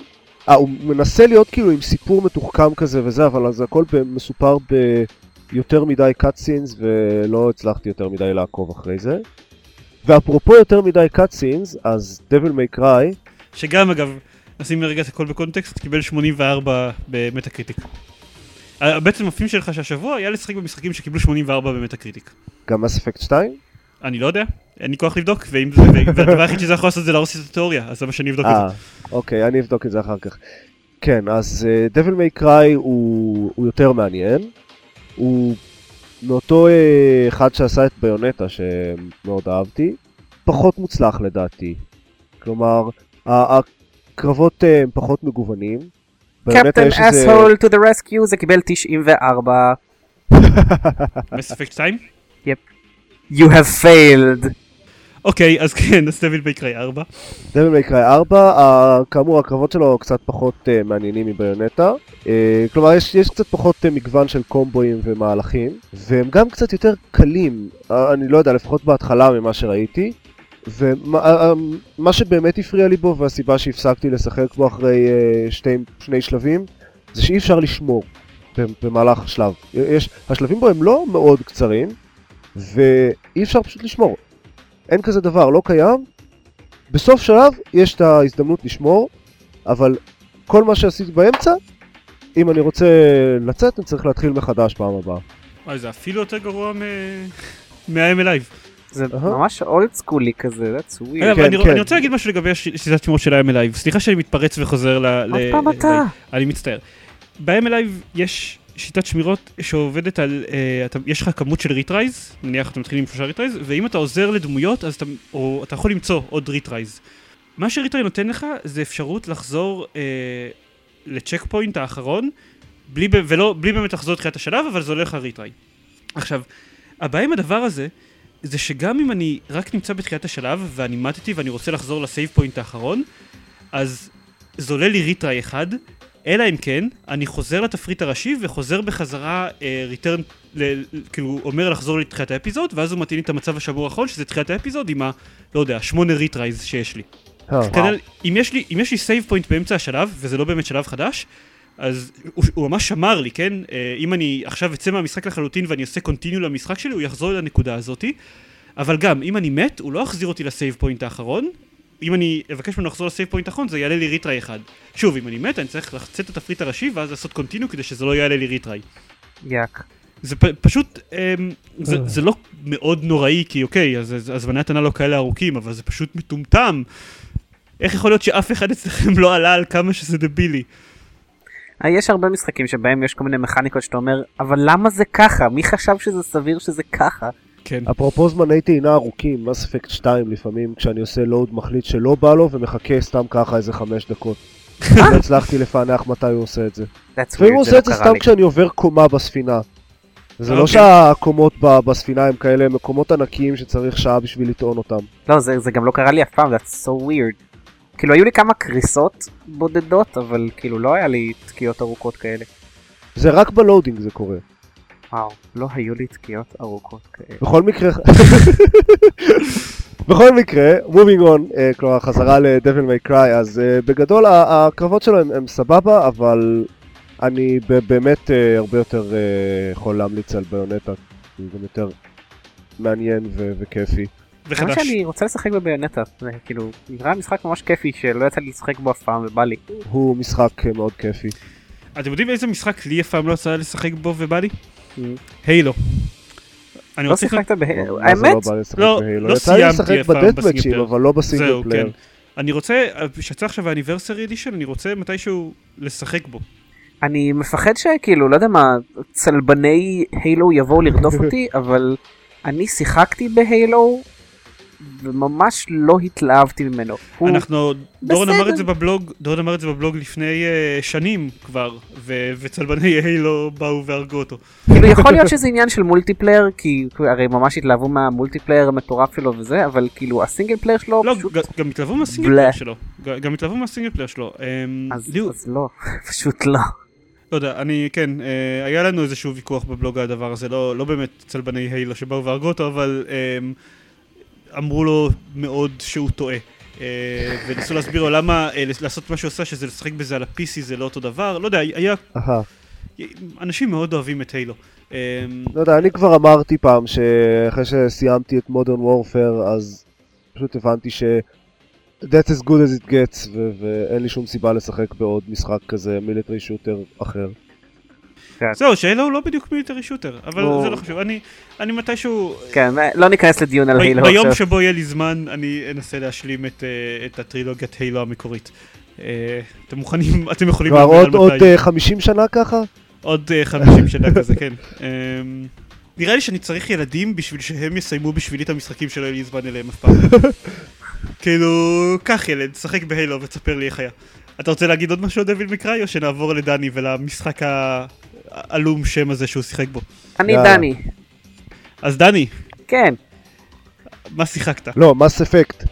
אה, הוא מנסה להיות כאילו עם סיפור מתוחכם כזה וזה, אבל זה הכל מסופר ב... יותר מדי cut scenes ולא הצלחתי יותר מדי לעקוב אחרי זה. ואפרופו יותר מדי cut scenes, אז Devil May Cry... שגם אגב, נשים רגע את הכל בקונטקסט, קיבל 84 ב Metacritic. בעצם ה theme שלך שהשבוע היה לשחק במשחקים שקיבלו 84 ב Metacritic. גם Mass Effect 2? אני לא יודע, אין לי כוח לבדוק, והדבר היחיד שזה יכול לעשות זה להרוס את התיאוריה, אז זה מה שאני אבדוק את זה. אה, אוקיי, אני אבדוק את זה אחר כך. כן, אז May Cry הוא, הוא יותר מעניין. הוא מאותו אה, אחד שעשה את Bayonetta שמאוד אהבתי, פחות מוצלח לדעתי. כלומר, הקרבות אה, הם פחות מגוונים. Captain Asshole to the rescue זה קיבל 94. מס אפקט 2? יפ. You have failed. אוקיי, אז כן, אז Devil May Cry 4. Devil May Cry 4, כאמור הקרבות שלו קצת פחות uh, מעניינים מביונטה. Uh, כלומר, יש, יש קצת פחות uh, מגוון של קומבואים ומהלכים, והם גם קצת יותר קלים, uh, אני לא יודע, לפחות בהתחלה ממה שראיתי. ומה uh, שבאמת הפריע לי בו, והסיבה שהפסקתי לשחק בו אחרי uh, שתי, שני שלבים, זה שאי אפשר לשמור במהלך השלב. יש, השלבים בו הם לא מאוד קצרים, ואי אפשר פשוט לשמור. אין כזה דבר, לא קיים. בסוף שלב יש את ההזדמנות לשמור, אבל כל מה שעשיתי באמצע, אם אני רוצה לצאת, אני צריך להתחיל מחדש פעם הבאה. וואי, זה אפילו יותר גרוע מה-M Live. זה ממש old school-י כזה, that's weird. כן, אני כן. רוצה להגיד משהו לגבי שיטת שימוש של ה-M Live. סליחה שאני מתפרץ וחוזר ל... עוד פעם אתה. אני מצטער. ב-M Live יש שיטת שמירות שעובדת על, אה, אתה, יש לך כמות של retries, נניח אתה מתחיל עם שלושה retries, ואם אתה עוזר לדמויות, אז אתה, או, אתה יכול למצוא עוד retries. מה ש retry נותן לך זה אפשרות לחזור אה, ל checkpoint האחרון, בלי, ולא, בלי באמת לחזור לתחילת השלב, אבל זה הולך ל retry. עכשיו, הבעיה עם הדבר הזה, זה שגם אם אני רק נמצא בתחילת השלב, ואני מתתי ואני רוצה לחזור ל save point האחרון, אז זה עולה לי retry אחד, אלא אם כן, אני חוזר לתפריט הראשי וחוזר בחזרה return, uh, כאילו אומר לחזור לתחילת ה episode, ואז הוא מתאים לי את המצב השבוע האחרון, שזה תחילת ה episode עם ה... לא יודע, שמונה retries שיש לי. Oh, יש לי, אם יש לי save point באמצע השלב, וזה לא באמת שלב חדש, אז הוא, הוא ממש שמר לי, כן? Uh, אם אני עכשיו אצא מהמשחק לחלוטין ואני עושה continue למשחק שלי, הוא יחזור לנקודה הזאתי. אבל גם, אם אני מת, הוא לא יחזיר אותי ל save point האחרון, אם אני אבקש ממנו לחזור ל save point האחרון זה יעלה לי retry אחד. שוב, אם אני מת אני צריך לצאת את התפריט הראשי ואז לעשות continue כדי שזה לא יעלה לי retry. Yuck. זה פ, פשוט, אמ, זה, אה. זה לא מאוד נוראי כי אוקיי, אז זמני הטעינה לא כאלה ארוכים, אבל זה פשוט מטומטם. איך יכול להיות שאף אחד אצלכם לא עלה על כמה שזה דבילי? אה, יש הרבה משחקים שבהם יש כל מיני מכניקות שאתה אומר, אבל למה זה ככה? מי חשב שזה סביר שזה ככה? כן. אפרופו זמני טעינה ארוכים, מס אפקט 2 לפעמים, כשאני עושה לואוד מחליט שלא בא לו ומחכה סתם ככה איזה חמש דקות. לא הצלחתי לפענח מתי הוא עושה את זה. לפעמים הוא עושה את זה לא סתם כשאני עובר קומה בספינה. זה לא אוקיי. שהקומות בספינה הם כאלה מקומות ענקיים שצריך שעה בשביל לטעון אותם. לא, זה גם לא קרה לי אף פעם, that's so weird. כאילו היו לי כמה קריסות בודדות, אבל כאילו לא היה לי תקיעות ארוכות כאלה. זה רק ב loading זה קורה. וואו, לא היו לי תקיעות ארוכות כאלה. בכל מקרה... בכל מקרה, moving on, uh, כלומר חזרה ל-Devil May Cry, אז uh, בגדול הקרבות שלו הם, הם סבבה, אבל אני באמת uh, הרבה יותר uh, יכול להמליץ על ביונטה, כי זה יותר מעניין וכיפי. וחדש. שאני רוצה לשחק בביונטה, זה כאילו, נראה משחק ממש כיפי שלא יצא לי לשחק בו אף פעם ובא לי. הוא משחק מאוד כיפי. אתם יודעים איזה משחק לי אף פעם לא יצא לשחק בו ובא לי? Halo. לא שיחקת ב Halo, האמת? לא, לא סיימתי אף פעם בסינגל אבל לא ב single player. אני רוצה, שיצא עכשיו ה Anniversary Edition, אני רוצה מתישהו לשחק בו. אני מפחד שכאילו, לא יודע מה, צלבני Halo יבואו לרדוף אותי, אבל אני שיחקתי ב Halo וממש לא התלהבתי ממנו. הוא- אנחנו, דורון אמר. את זה בבלוג, דורון אמר את זה בבלוג לפני אה, שנים כבר, ו- וצלבני Halo באו והרגו אותו. כאילו יכול להיות שזה עניין של multiplayer, כי הרי ממש התלהבו מה multiplayer המטורף שלו וזה, אבל כאילו ה single player שלו לא, פשוט... גם התלהבו מה single. player שלו. גם התלהבו מה single player שלו. אז, אז לא, פשוט לא. לא יודע, אני, כן, אה, היה לנו איזשהו ויכוח בבלוג על הדבר הזה, לא, לא באמת צלבני Halo שבאו והרגו אותו, אבל אה, אמרו לו מאוד שהוא טועה. אה, וניסו להסביר לו למה אה, לעשות מה שהוא עושה, שזה לשחק בזה על ה-PC זה לא אותו דבר, לא יודע, היה. אנשים מאוד אוהבים את Halo. אה, לא יודע, אני כבר אמרתי פעם שאחרי שסיימתי את Modern Warfare, אז פשוט הבנתי ש... That's as good as it gets, ואין לי שום סיבה לשחק בעוד משחק כזה, מיליטרי שוטר אחר. זהו, שהילו הוא לא בדיוק מיליטרי שוטר, אבל הוא- זה לא חשוב, אני, אני מתישהו, כן, לא ניכנס לדיון על ב- הילו ביום עכשיו. שבו יהיה לי זמן, אני אנסה להשלים את, אה, את הטרילוגיית הילו המקורית. אה, אתם מוכנים, אתם יכולים כבר עוד, עוד מתי. אה, 50 שנה ככה? עוד אה, 50 שנה כזה, כן. אמ, נראה לי שאני צריך ילדים בשביל שהם יסיימו בשבילי את המשחקים שלא יהיה לי זמן אליהם אף פעם. כאילו, קח ילד, שחק בהיילו ותספר לי איך היה. אתה רוצה להגיד עוד משהו על דביל מקראי, או שנעבור לדני ולמשחק העלום שם הזה שהוא שיחק בו? אני. דני, אז דני, כן, מה שיחקת? לא, מס אפקט.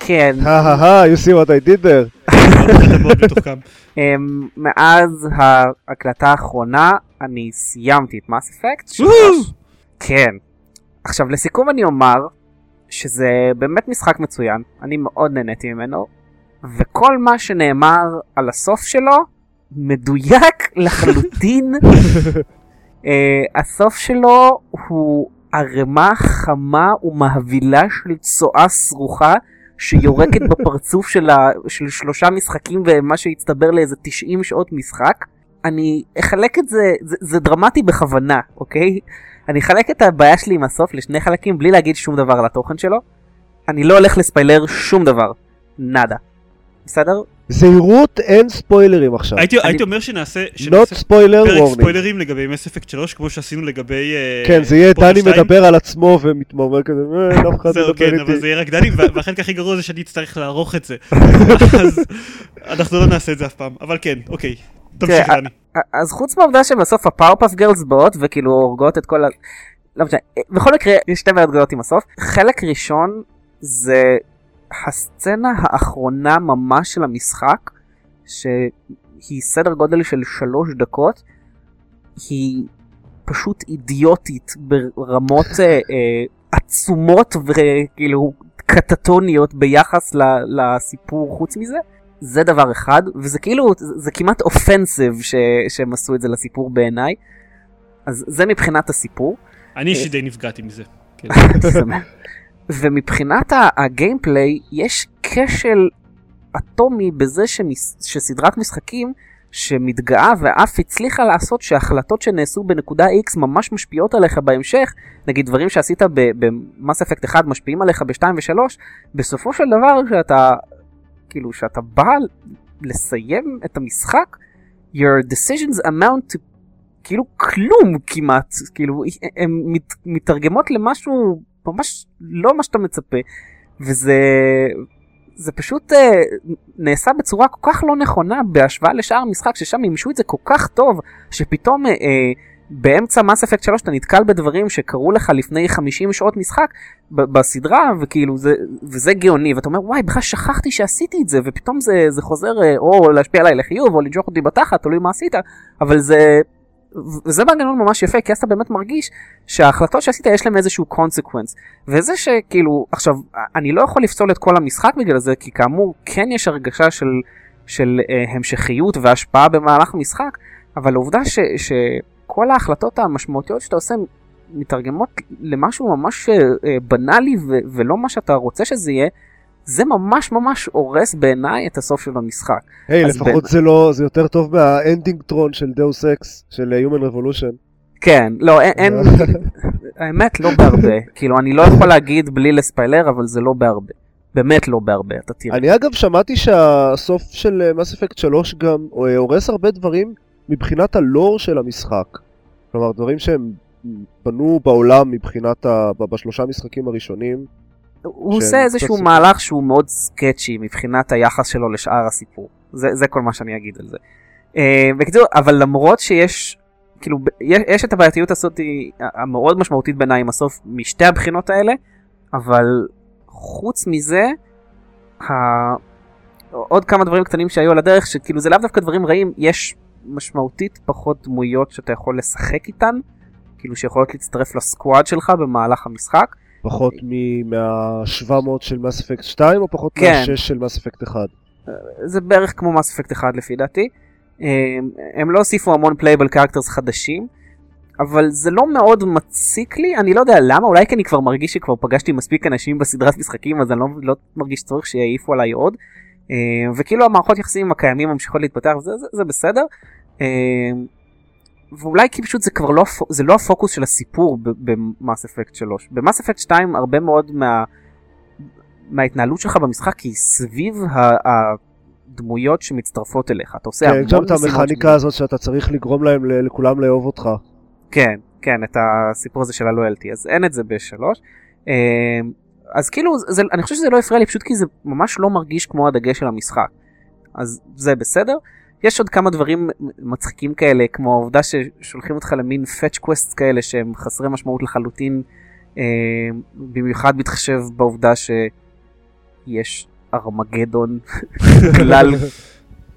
כן. הא you see what I did there. אמ, מאז ההקלטה האחרונה אני סיימתי את מס אפקט. כן. עכשיו לסיכום אני אומר שזה באמת משחק מצוין, אני מאוד נהניתי ממנו, וכל מה שנאמר על הסוף שלו מדויק לחלוטין. uh, הסוף שלו הוא ערימה חמה ומהבילה של צואה סרוחה שיורקת בפרצוף של, ה... של שלושה משחקים ומה שהצטבר לאיזה 90 שעות משחק. אני אחלק את זה, זה, זה דרמטי בכוונה, אוקיי? אני אחלק את הבעיה שלי עם הסוף לשני חלקים בלי להגיד שום דבר על התוכן שלו. אני לא הולך לספיילר שום דבר. נאדה. בסדר? זהירות, אין ספוילרים עכשיו. הייתי אני- הייתי אומר שנעשה Not שנעשה spoiler פרק warning. ספוילרים לגבי מס אפקט 3, כמו שעשינו לגבי... אה, כן, זה יהיה דני 2. מדבר על עצמו ומתמרמר כזה, "אה, אף אחד זהו, מדבר כן, אבל איתי. זה יהיה רק דני, וה- והחלק הכי גרוע זה שאני אצטרך לערוך את זה. אז אנחנו לא נעשה את זה אף פעם, אבל כן, אוקיי. תמשיך תראה, דני. אז חוץ מהעובדה שבסוף הפאורפאף גרלס באות וכאילו הורגות את כל ה... לא משנה, בכל מקרה יש שתי בעיות גדולות עם הסוף. חלק ראשון זה הסצנה האחרונה ממש של המשחק, שהיא סדר גודל של שלוש דקות, היא פשוט אידיוטית ברמות אה, אה, עצומות וכאילו קטטוניות ביחס ל- לסיפור חוץ מזה. זה דבר אחד, וזה כאילו, זה, זה כמעט אופנסיב ש, שהם עשו את זה לסיפור בעיניי. אז זה מבחינת הסיפור. אני אישית די נפגעתי מזה. ומבחינת הגיימפליי, יש כשל אטומי בזה שמס, שסדרת משחקים שמתגאה ואף הצליחה לעשות שהחלטות שנעשו בנקודה X ממש משפיעות עליך בהמשך, נגיד דברים שעשית במס אפקט 1 משפיעים עליך ב-2 ו-3, בסופו של דבר שאתה, כאילו, שאתה בא לסיים את המשחק, your decisions amount to כאילו כלום כמעט, כאילו הן מת, מתרגמות למשהו ממש לא מה שאתה מצפה, וזה זה פשוט אה, נעשה בצורה כל כך לא נכונה בהשוואה לשאר המשחק ששם מימשו את זה כל כך טוב שפתאום אה, אה, באמצע מס אפקט 3 אתה נתקל בדברים שקרו לך לפני 50 שעות משחק בסדרה וכאילו זה וזה גאוני ואתה אומר וואי בכלל שכחתי שעשיתי את זה ופתאום זה, זה חוזר אה, או להשפיע עליי לחיוב או לנשוך אותי בתחת תלוי מה עשית אבל זה וזה מנגנון ממש יפה כי אז אתה באמת מרגיש שההחלטות שעשית יש להם איזשהו קונסקוונס וזה שכאילו עכשיו אני לא יכול לפסול את כל המשחק בגלל זה כי כאמור כן יש הרגשה של, של אה, המשכיות והשפעה במהלך המשחק אבל העובדה ש, שכל ההחלטות המשמעותיות שאתה עושה מתרגמות למשהו ממש אה, בנאלי ולא מה שאתה רוצה שזה יהיה זה ממש ממש הורס בעיניי את הסוף של המשחק. היי, אז לפחות זה לא, זה יותר טוב מה ending-טרון של Deus Ex, של אה, Human Revolution. כן, לא, אין, אין האמת לא בהרבה, כאילו אני לא יכול להגיד בלי לספיילר, אבל זה לא בהרבה. באמת לא בהרבה, אתה תראה. אני אגב שמעתי שהסוף של Mass Effect 3 גם אה, הורס הרבה דברים מבחינת הלור של המשחק. כלומר, דברים שהם בנו בעולם מבחינת ה... בשלושה משחקים הראשונים. הוא עושה איזשהו קצת- מהלך שהוא מאוד סקצ'י מבחינת היחס שלו לשאר הסיפור. זה, זה כל מה שאני אגיד על זה. אה, בקיצור, אבל למרות שיש, כאילו, יש, יש את הבעייתיות הזאת המאוד משמעותית בעיניי עם הסוף משתי הבחינות האלה, אבל חוץ מזה, ה... עוד כמה דברים קטנים שהיו על הדרך, שכאילו זה לאו דווקא דברים רעים, יש משמעותית פחות דמויות שאתה יכול לשחק איתן, כאילו שיכולות להצטרף ל squad שלך במהלך המשחק. פחות מ- מה-700 של Mass Effect 2 או פחות כן. מה-6 של Mass Effect 1? זה בערך כמו Mass Effect אחד לפי דעתי. הם, הם לא הוסיפו המון playable characters חדשים, אבל זה לא מאוד מציק לי, אני לא יודע למה, אולי כי אני כבר מרגיש שכבר פגשתי מספיק אנשים בסדרת משחקים, אז אני לא, לא מרגיש צורך שיעיפו עליי עוד. אה, וכאילו המערכות יחסים הקיימים ממשיכות להתפתח, זה, זה, זה בסדר. ואולי כי פשוט זה כבר לא, זה לא הפוקוס של הסיפור במאס אפקט 3. במאס אפקט 2 הרבה מאוד מה... מההתנהלות שלך במשחק היא סביב ה- הדמויות שמצטרפות אליך. אתה עושה כן, המון גם את משימות המכניקה. הזאת שאתה צריך לגרום להם, לכולם לאהוב אותך. כן, כן, את הסיפור הזה של הלויאלטי. אז אין את זה בשלוש. אה, אז כאילו, זה, אני חושב שזה לא הפריע לי פשוט כי זה ממש לא מרגיש כמו הדגש של המשחק. אז זה בסדר. יש עוד כמה דברים מצחיקים כאלה, כמו העובדה ששולחים אותך למין פאץ' קווסט כאלה שהם חסרי משמעות לחלוטין, אה, במיוחד מתחשב בעובדה שיש ארמגדון כלל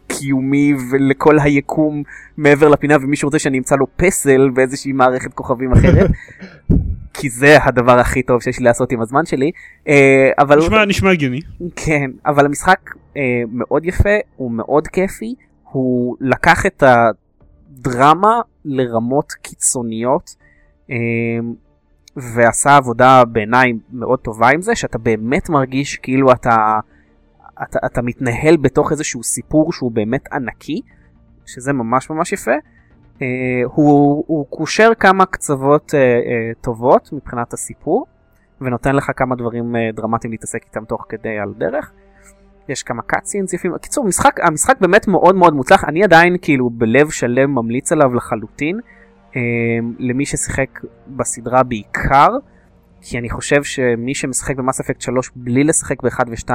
קיומי ולכל היקום מעבר לפינה ומישהו רוצה שאני אמצא לו פסל באיזושהי מערכת כוכבים אחרת. כי זה הדבר הכי טוב שיש לי לעשות עם הזמן שלי. אה, אבל נשמע, נשמע הגיוני. כן, אבל המשחק אה, מאוד יפה, הוא מאוד כיפי, הוא לקח את הדרמה לרמות קיצוניות אה, ועשה עבודה בעיניי מאוד טובה עם זה, שאתה באמת מרגיש כאילו אתה, אתה, אתה מתנהל בתוך איזשהו סיפור שהוא באמת ענקי, שזה ממש ממש יפה. אה, הוא, הוא קושר כמה קצוות אה, אה, טובות מבחינת הסיפור. ונותן לך כמה דברים אה, דרמטיים להתעסק איתם תוך כדי על דרך. יש כמה cutscenes יפים. קיצור, משחק, המשחק באמת מאוד מאוד מוצלח, אני עדיין כאילו בלב שלם ממליץ עליו לחלוטין, אה, למי ששיחק בסדרה בעיקר, כי אני חושב שמי שמשחק ב Mass Effect 3 בלי לשחק ב-1 ו-2,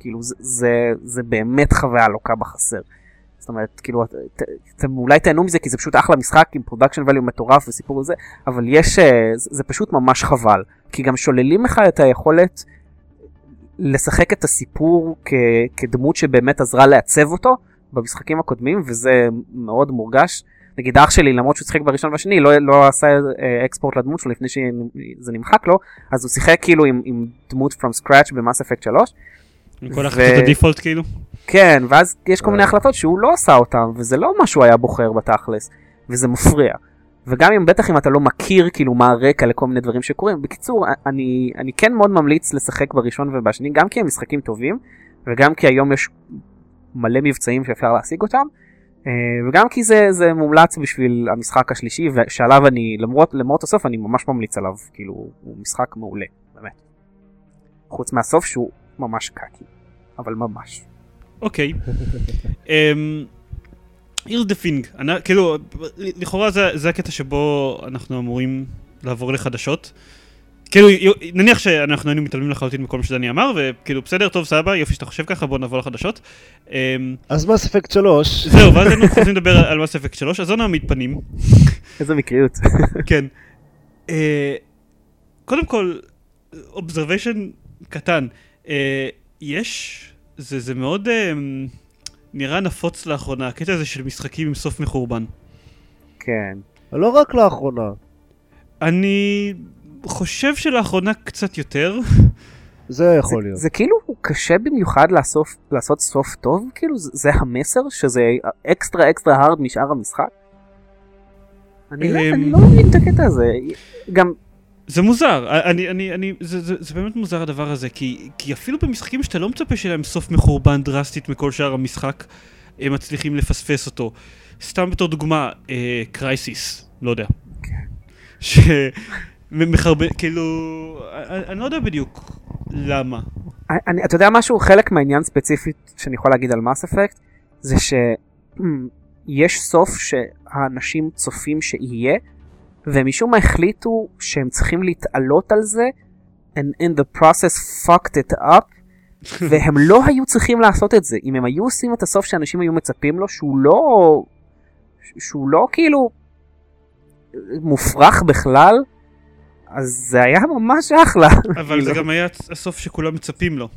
כאילו זה, זה, זה באמת חוויה לוקה בחסר. זאת אומרת, כאילו, אתם אולי תהנו מזה כי זה פשוט אחלה משחק עם production value מטורף וסיפור וזה, אבל יש, אה, זה פשוט ממש חבל. כי גם שוללים לך את היכולת לשחק את הסיפור כ, כדמות שבאמת עזרה לעצב אותו במשחקים הקודמים, וזה מאוד מורגש. נגיד אח שלי, למרות שהוא שיחק בראשון והשני, לא, לא עשה אה, אקספורט לדמות שלו לפני שזה נמחק לו, אז הוא שיחק כאילו עם, עם דמות from scratch במאס אפקט 3. עם כל ו- החלטות הדיפולט כאילו. כן, ואז יש כל מיני אה. החלטות שהוא לא עשה אותן, וזה לא מה שהוא היה בוחר בתכלס, וזה מפריע. וגם אם בטח אם אתה לא מכיר כאילו מה הרקע לכל מיני דברים שקורים. בקיצור, אני, אני כן מאוד ממליץ לשחק בראשון ובשני, גם כי הם משחקים טובים, וגם כי היום יש מלא מבצעים שאפשר להשיג אותם, אה, וגם כי זה, זה מומלץ בשביל המשחק השלישי, ושעליו אני, למרות, למרות הסוף, אני ממש ממליץ עליו, כאילו, הוא משחק מעולה, באמת. חוץ מהסוף שהוא ממש קקי, אבל ממש. אוקיי. אמ, here's the thing, אני- כאילו, לכאורה זה זה הקטע שבו אנחנו אמורים לעבור לחדשות. כאילו, נניח שאנחנו היינו מתעלמים לחלוטין מכל מה שדני אמר, וכאילו, בסדר, טוב, סבבה, יופי שאתה חושב ככה, בוא נעבור לחדשות. אמ, אז מס אפקט 3, זהו, ואז היינו חוזרים לדבר על מס אפקט 3, אז לא נעמיד פנים. איזה מקריות. כן. אה, קודם כל, observation קטן. אה, יש, זה, זה מאוד אה, נראה נפוץ לאחרונה, הקטע הזה של משחקים עם סוף מחורבן. כן. לא רק לאחרונה, אני חושב שלאחרונה קצת יותר. זה יכול להיות. זה כאילו קשה במיוחד לעשות, לעשות סוף טוב, כאילו זה, זה המסר שזה extra extra hard משאר המשחק? אני, לא, אמ. אני לא מבין את הקטע הזה. גם, זה מוזר, אני, אני, אני, זה, זה, זה באמת מוזר הדבר הזה, כי, כי אפילו במשחקים שאתה לא מצפה שלהם סוף מחורבן דרסטית מכל שאר המשחק, הם מצליחים לפספס אותו. סתם בתור דוגמה, אה, קרייסיס, לא יודע. שמחרבן, כאילו, אני, אני לא יודע בדיוק למה. אני, אתה יודע משהו? חלק מהעניין ספציפית שאני יכול להגיד על מס אפקט, זה יש סוף שהאנשים צופים שיהיה, ומשום מה החליטו שהם צריכים להתעלות על זה, and in the process fucked it up, והם לא היו צריכים לעשות את זה. אם הם היו עושים את הסוף שאנשים היו מצפים לו, שהוא לא... שהוא לא כאילו מופרך בכלל, אז זה היה ממש אחלה. אבל זה. גם היה הסוף שכולם מצפים לו.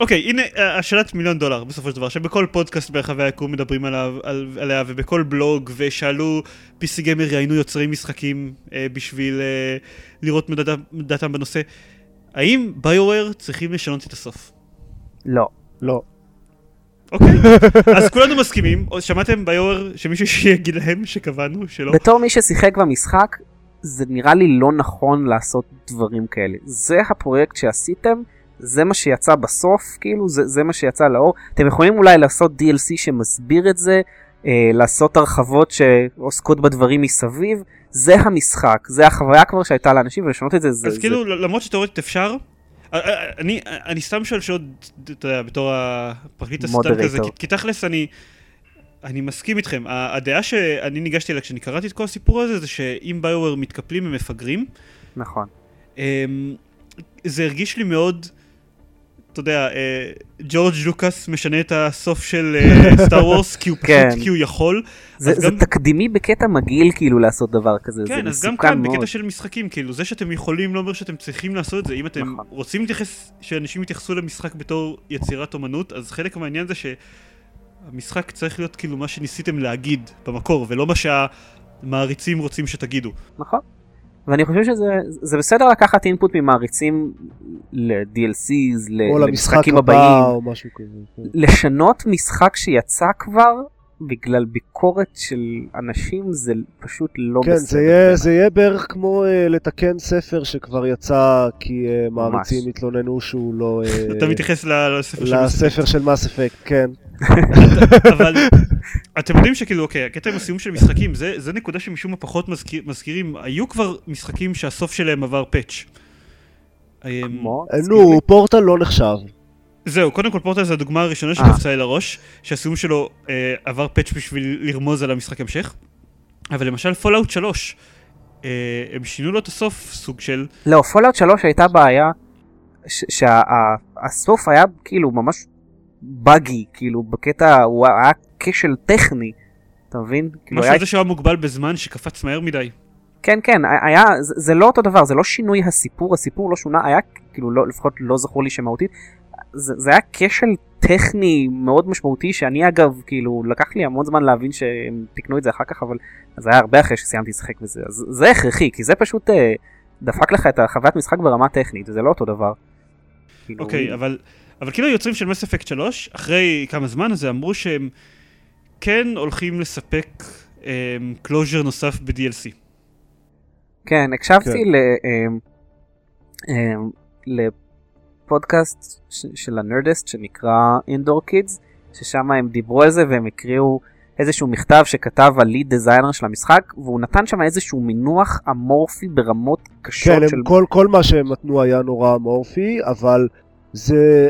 אוקיי, הנה אה, השאלת מיליון דולר בסופו של דבר, שבכל פודקאסט ברחבי היקום מדברים עליו, על, עליה, ובכל בלוג, ושאלו PC גיימר ראיינו יוצרי משחקים אה, בשביל אה, לראות דעתם- בנושא. האם ביואר צריכים לשנות את הסוף? לא. לא. אוקיי, אז כולנו מסכימים, או שמעתם ביואר שמישהו שיגיד להם שקבענו שלא? בתור מי ששיחק במשחק, זה נראה לי לא נכון לעשות דברים כאלה. זה הפרויקט שעשיתם, זה מה שיצא בסוף, כאילו, זה, זה מה שיצא לאור. אתם יכולים אולי לעשות DLC שמסביר את זה, אה, לעשות הרחבות שעוסקות בדברים מסביב, זה המשחק, זה החוויה כבר שהייתה לאנשים, ולשנות את זה, זה... אז זה... כאילו, למרות שתאורטית אפשר, אה, אה, אני, אני סתם שואל שעוד, אתה יודע, בתור הפרקליט הסתם Moderator. כזה, כי, כי תכלס אני, אני מסכים איתכם. הדעה שאני ניגשתי אליה כשאני קראתי את כל הסיפור הזה, זה שאם ביואר מתקפלים הם מפגרים. נכון. אמ, זה הרגיש לי מאוד, אתה יודע, אה, ג'ורג' לוקאס משנה את הסוף של סטאר וורס, כי הוא כן. פשוט, כי הוא יכול. זה, אז זה גם- תקדימי בקטע מגעיל כאילו לעשות דבר כזה, כן, זה אז גם מסוכן כאן, מאוד. בקטע של משחקים, כאילו, זה שאתם יכולים לא אומר שאתם צריכים לעשות את זה. אם אתם נכון. רוצים להתייחס, שאנשים יתייחסו למשחק בתור יצירת אומנות, אז חלק מהעניין זה שהמשחק צריך להיות כאילו מה שניסיתם להגיד במקור, ולא מה שהמעריצים רוצים שתגידו. נכון. ואני חושב שזה זה בסדר לקחת אינפוט ממעריצים ל-DLCs, למשחקים הבא הבאים. כן. לשנות משחק שיצא כבר בגלל ביקורת של אנשים זה פשוט לא כן, בסדר. זה יהיה, זה יהיה בערך כמו uh, לתקן ספר שכבר יצא כי uh, מעריצים ממש. התלוננו שהוא לא... uh, אתה מתייחס לספר לספר של מס אפקט, כן. אבל אתם יודעים שכאילו, אוקיי, הקטע עם הסיום של משחקים, זה זה נקודה שמשום מה פחות מזכיר- מזכירים. היו כבר משחקים שהסוף שלהם עבר patch. כמו? אה, נו, פורטל לא נחשב. זהו, קודם כל פורטל זה הדוגמה הראשונה אה. שקפצה לי לראש, שהסיום שלו אה, עבר patch בשביל לרמוז על המשחק המשך. אבל למשל פולאאוט 3, אה, הם שינו לו את הסוף, סוג של... לא, פולאאוט 3 הייתה בעיה שהסוף היה כאילו ממש באגי, כאילו בקטע, הוא היה כשל טכני, אתה מבין? כאילו משהו היה זה שהוא היה מוגבל בזמן שקפץ מהר מדי. כן כן היה זה, זה לא אותו דבר זה לא שינוי הסיפור הסיפור לא שונה היה כאילו לא לפחות לא זכור לי שמהותית זה, זה היה כשל טכני מאוד משמעותי שאני אגב כאילו לקח לי המון זמן להבין שהם תיקנו את זה אחר כך אבל זה היה הרבה אחרי שסיימתי לשחק בזה אז זה הכרחי כי זה פשוט אה, דפק לך את החוויית משחק ברמה טכנית זה לא אותו דבר. כאילו, אוקיי, אבל, אבל כאילו היוצרים של מס אפקט 3, אחרי כמה זמן הזה אמרו שהם כן הולכים לספק closure נוסף ב-DLC. כן, הקשבתי כן. ל, אמ, אמ, לפודקאסט ש- של הנרדסט שנקרא Indoor Kids, ששם הם דיברו על זה והם הקריאו איזשהו מכתב שכתב ה lead designer של המשחק, והוא נתן שם איזשהו מינוח אמורפי ברמות קשות כן, של... הם, כל, כל מה שהם נתנו היה נורא אמורפי, אבל זה,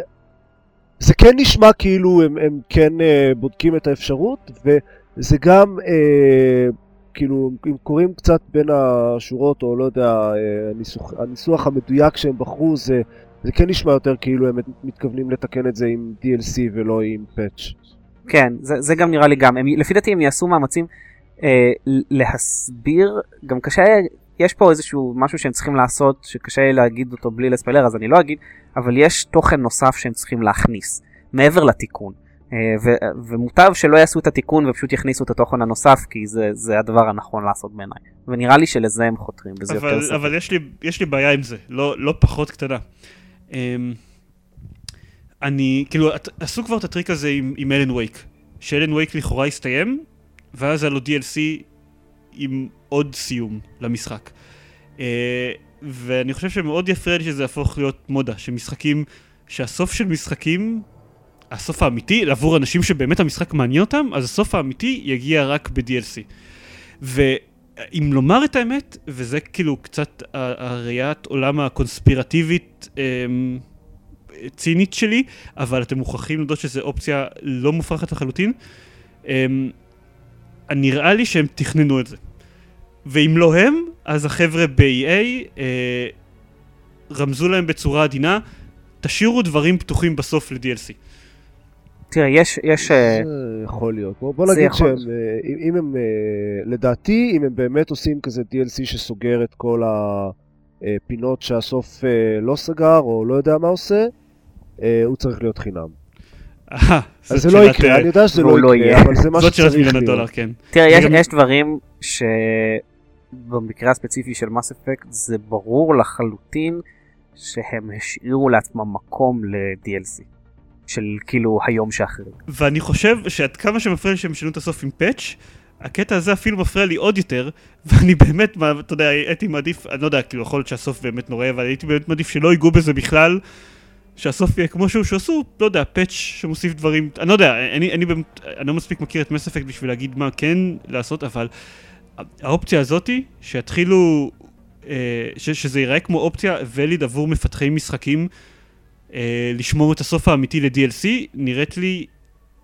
זה כן נשמע כאילו הם, הם כן uh, בודקים את האפשרות, וזה גם, uh, כאילו, אם קוראים קצת בין השורות, או לא יודע, uh, הניסוח, הניסוח המדויק שהם בחרו, זה, זה כן נשמע יותר כאילו הם מתכוונים לתקן את זה עם DLC ולא עם פאץ'. כן, זה, זה גם נראה לי גם, הם, לפי דעתי הם יעשו מאמצים אה, להסביר, גם קשה, יש פה איזשהו משהו שהם צריכים לעשות, שקשה לי להגיד אותו בלי לספיילר, אז אני לא אגיד, אבל יש תוכן נוסף שהם צריכים להכניס, מעבר לתיקון. אה, ו- ומוטב שלא יעשו את התיקון ופשוט יכניסו את התוכן הנוסף, כי זה, זה הדבר הנכון לעשות בעיניי. ונראה לי שלזה הם חותרים, וזה יותר אבל, סביר. אבל יש, לי, יש לי בעיה עם זה, לא, לא פחות קטנה. אמ, אני, כאילו, עשו כבר את הטריק הזה עם, עם אלן וייק, שאלן וייק לכאורה הסתיים, ואז היה לו DLC עם עוד סיום למשחק. אה, ואני חושב שמאוד יפריע לי שזה יהפוך להיות מודה, שמשחקים, שהסוף של משחקים, הסוף האמיתי, עבור אנשים שבאמת המשחק מעניין אותם, אז הסוף האמיתי יגיע רק ב-DLC. ואם לומר את האמת, וזה כאילו קצת הראיית עולם הקונספירטיבית אמ, צינית שלי, אבל אתם מוכרחים לדעת שזו אופציה לא מופרכת לחלוטין. אמ, נראה לי שהם תכננו את זה. ואם לא הם, אז החבר'ה ב-EA אה, רמזו להם בצורה עדינה, תשאירו דברים פתוחים בסוף ל-DLC. תראה, יש, יש... אה, זה יכול להיות. בוא, בוא נגיד יכול- שהם, אה, אם, אם הם, אה, לדעתי, אם הם באמת עושים כזה DLC שסוגר את כל הפינות שהסוף לא סגר, או לא יודע מה עושה, הוא צריך להיות חינם. אז זה לא יקרה, אני יודע שזה לא לא יקרה. אבל זה מה שצריך להיות. כן. תראה, יש דברים שבמקרה הספציפי של מס אפקט זה ברור לחלוטין שהם השאירו לעצמם מקום ל-DLC. של כאילו היום שאחרי. ואני חושב שעד כמה שמפריע לי שהם שינו את הסוף עם פאץ', הקטע הזה אפילו מפריע לי עוד יותר, ואני באמת, אתה יודע, הייתי מעדיף, אני לא יודע, כאילו יכול להיות שהסוף באמת נורא, אבל הייתי באמת מעדיף שלא ייגעו בזה בכלל, שהסוף יהיה כמו שהוא, שעשו, לא יודע, פאץ' שמוסיף דברים, אני לא יודע, אני, אני באמת, אני לא מספיק מכיר את מס אפקט בשביל להגיד מה כן לעשות, אבל האופציה הזאתי, שיתחילו, אה, ש, שזה ייראה כמו אופציה וליד עבור מפתחי משחקים, לשמור את הסוף האמיתי ל-DLC, נראית לי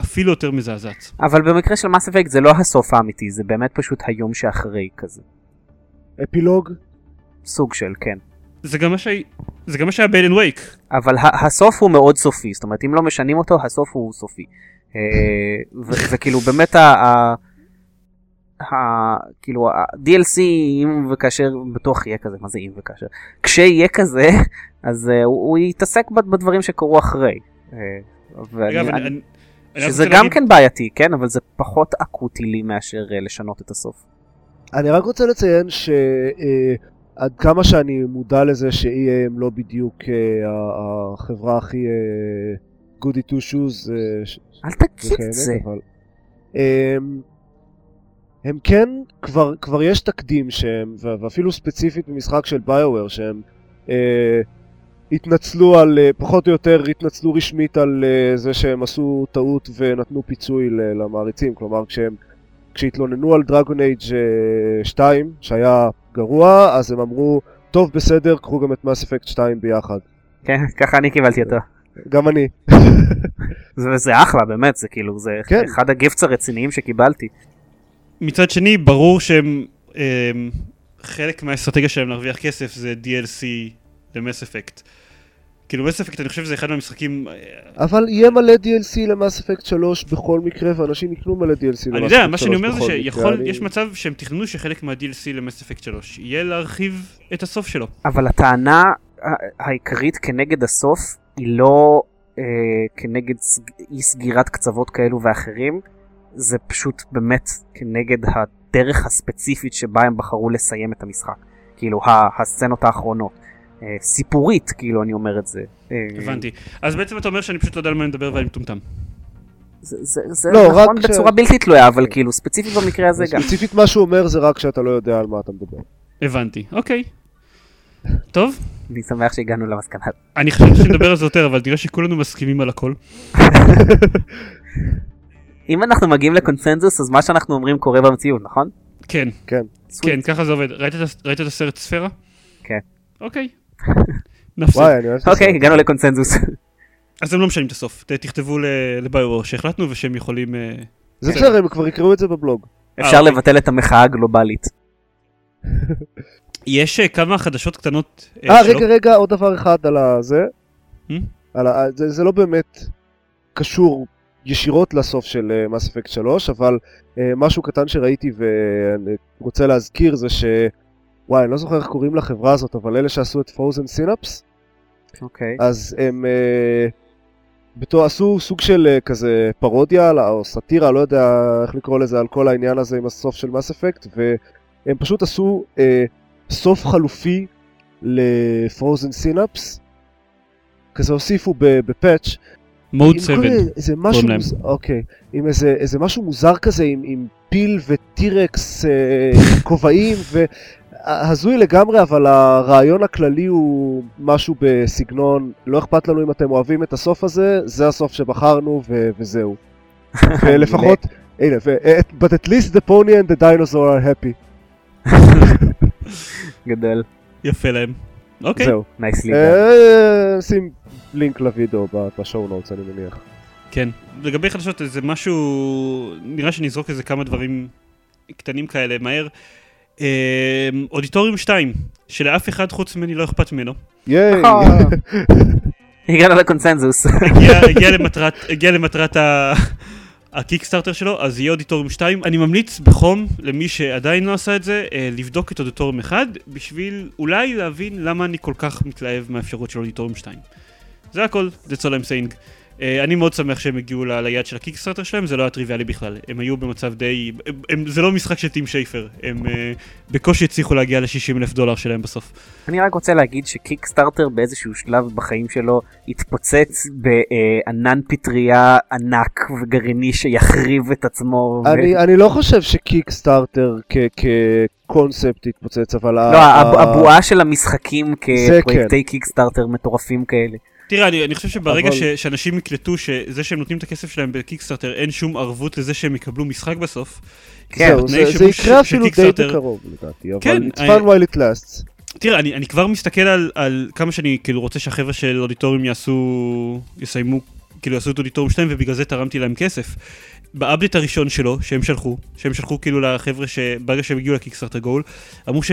אפילו יותר מזעזעת. אבל במקרה של מס אפקט זה לא הסוף האמיתי, זה באמת פשוט היום שאחרי כזה. אפילוג, סוג של, כן. זה גם מה שהי- זה גם מה שהיה ב-Alien Wake. אבל הסוף הוא מאוד סופי, זאת אומרת אם לא משנים אותו הסוף הוא סופי. אה, ו- וכאילו באמת ה... ה- כאילו ה-DLC אם וכאשר בטוח יהיה כזה, מה זה אם וכאשר? כשיהיה כזה אז אה, הוא הוא יתעסק ב- בדברים שקרו אחרי. אה, ואני- אגב, אני- אני- אני- אני שזה גם להגיד- כן בעייתי, כן? אבל זה פחות אקוטי לי מאשר אה, לשנות את הסוף. אני רק רוצה לציין שעד כמה שאני מודע לזה ש-EA הם לא בדיוק החברה הכי goody two shoes אל תגיד את זה. אבל... הם כן, כבר, כבר יש תקדים שהם, ואפילו ספציפית במשחק של ביואר, שהם אה, התנצלו על, אה, פחות או יותר התנצלו רשמית על אה, זה שהם עשו טעות ונתנו פיצוי למעריצים, כלומר כשהם, כשהתלוננו על דרגון אייג' 2, שהיה גרוע, אז הם אמרו, טוב בסדר, קחו גם את מס אפקט 2 ביחד. כן, ככה אני קיבלתי אותו. גם אני. זה- וזה אחלה, באמת, זה כאילו, זה כן. אחד הגיפטס הרציניים שקיבלתי. מצד שני, ברור שהם... הם, חלק מהאסטרטגיה שלהם להרוויח כסף זה DLC למס אפקט. כאילו מס אפקט אני חושב שזה אחד מהמשחקים... אה, אבל יהיה מלא DLC למאס אפקט 3 בכל מקרה, ואנשים יקנו מלא DLC למאס אפקט 3 בכל מקרה. אני יודע, מה שאני אומר זה שיכול, אני- יש מצב שהם תכננו שחלק מה-DLC למס אפקט 3 יהיה להרחיב את הסוף שלו. אבל הטענה העיקרית כנגד הסוף היא לא אה, כנגד סג... אי סגירת קצוות כאלו ואחרים, זה פשוט באמת כנגד הדרך הספציפית שבה הם בחרו לסיים את המשחק. כאילו, הסצנות האחרונות. אה, סיפורית, כאילו, אני אומר את זה. אה, הבנתי. אז בעצם אתה אומר שאני פשוט לא יודע על מה אני מדבר ואני מטומטם. זה, זה, זה לא, רק נכון ש- בצורה בלתי תלויה, אבל כאילו, ספציפית במקרה הזה גם. ספציפית מה שהוא אומר זה רק שאתה לא יודע על מה אתה מדבר. הבנתי, אוקיי. טוב, אני שמח שהגענו למסקנה. אני חשבתי שנדבר על זה יותר, אבל נראה שכולנו מסכימים על הכל. אם אנחנו מגיעים לקונצנזוס, אז מה שאנחנו אומרים קורה במציאות, נכון? כן, כן. כן, ככה זה עובד. ראית את הס- ראית את הסרט ספירה? כן. אוקיי. אוקיי. הגענו לקונצנזוס. אז הם לא משנים את הסוף. תכתבו לביואר שהחלטנו ושהם יכולים... אה, זה בסדר, הם כבר יקראו את זה בבלוג. אפשר אוקיי. לבטל את המחאה הגלובלית. יש אה, כמה חדשות קטנות אה, רגע, רגע, עוד דבר אחד על הזה. Hmm? על ה... זה, זה לא באמת קשור ישירות לסוף של מס אפקט 3, אבל uh, משהו קטן שראיתי ואני רוצה להזכיר זה ש... וואי, אני לא זוכר איך קוראים לחברה הזאת, אבל אלה שעשו את פרוזן סינאפס, אוקיי. אז הם uh, בתור, עשו סוג של uh, כזה פרודיה או סאטירה, לא יודע איך לקרוא לזה, על כל העניין הזה עם הסוף של מס אפקט, והם פשוט עשו uh, סוף חלופי לפרוזן סינאפס, כזה הוסיפו בפאץ', מוד עם 7. כל איזה משהו, קוראים להם. מוז... אוקיי, עם איזה, איזה משהו מוזר כזה, עם, עם פיל וטירקס, אה, כובעים, והזוי לגמרי, אבל הרעיון הכללי הוא משהו בסגנון, לא אכפת לנו אם אתם אוהבים את הסוף הזה, זה הסוף שבחרנו ו- וזהו. ולפחות, הנה, ו- but at least the pony and the dinosaur are happy. גדול. יפה להם. אוקיי. זהו. Nicely. אה, לינק לוידאו ב show notes, אני מניח. כן. לגבי חדשות זה משהו... נראה שנזרוק איזה כמה דברים קטנים כאלה מהר. אה, אודיטוריום 2, שלאף אחד חוץ ממני לא אכפת ממנו. ייי. נכון. הגענו לקונצנזוס. הגיע, הגיע למטרת, הגיע למטרת ה... הקיקסטארטר שלו, אז יהיה אודיטוריום 2. אני ממליץ בחום למי שעדיין לא עשה את זה, אה, לבדוק את אודיטוריום 1, בשביל אולי להבין למה אני כל כך מתלהב מהאפשרות של אודיטוריום 2. זה הכל, that's all I'm saying. אה, אני מאוד שמח שהם הגיעו ל- ליעד של הקיקסטארטר שלהם, זה לא היה טריוויאלי בכלל. הם היו במצב די... הם, הם, זה לא משחק של טים שייפר, הם אה, בקושי הצליחו להגיע ל-60 אלף דולר שלהם בסוף. אני רק רוצה להגיד שקיקסטארטר באיזשהו שלב בחיים שלו התפוצץ בענן פטריה ענק וגרעיני שיחריב את עצמו. ו- אני, אני לא חושב שקיקסטארטר כ- כקונספט התפוצץ, אבל... לא, ה- הב- הבועה של המשחקים כפרויקטי קיקסטארטר מטורפים כאלה. תראה, אני, אני חושב שברגע אבל- ש, שאנשים יקלטו שזה שהם נותנים את הכסף שלהם בקיקסטארטר, אין שום ערבות לזה שהם יקבלו משחק בסוף. כן, זה, זה יקרה אפילו די בקרוב לדעתי, אבל כן, it's I- fun while it lasts. תראה, אני, אני כבר מסתכל על, על כמה שאני כאילו רוצה שהחבר'ה של אודיטוריום יעשו, יסיימו, כאילו יעשו את אודיטוריום 2 ובגלל זה תרמתי להם כסף. ב update הראשון שלו, שהם שלחו, שהם שלחו כאילו לחבר'ה שברגע שהם הגיעו לקיקסטארטר גול, אמרו ש...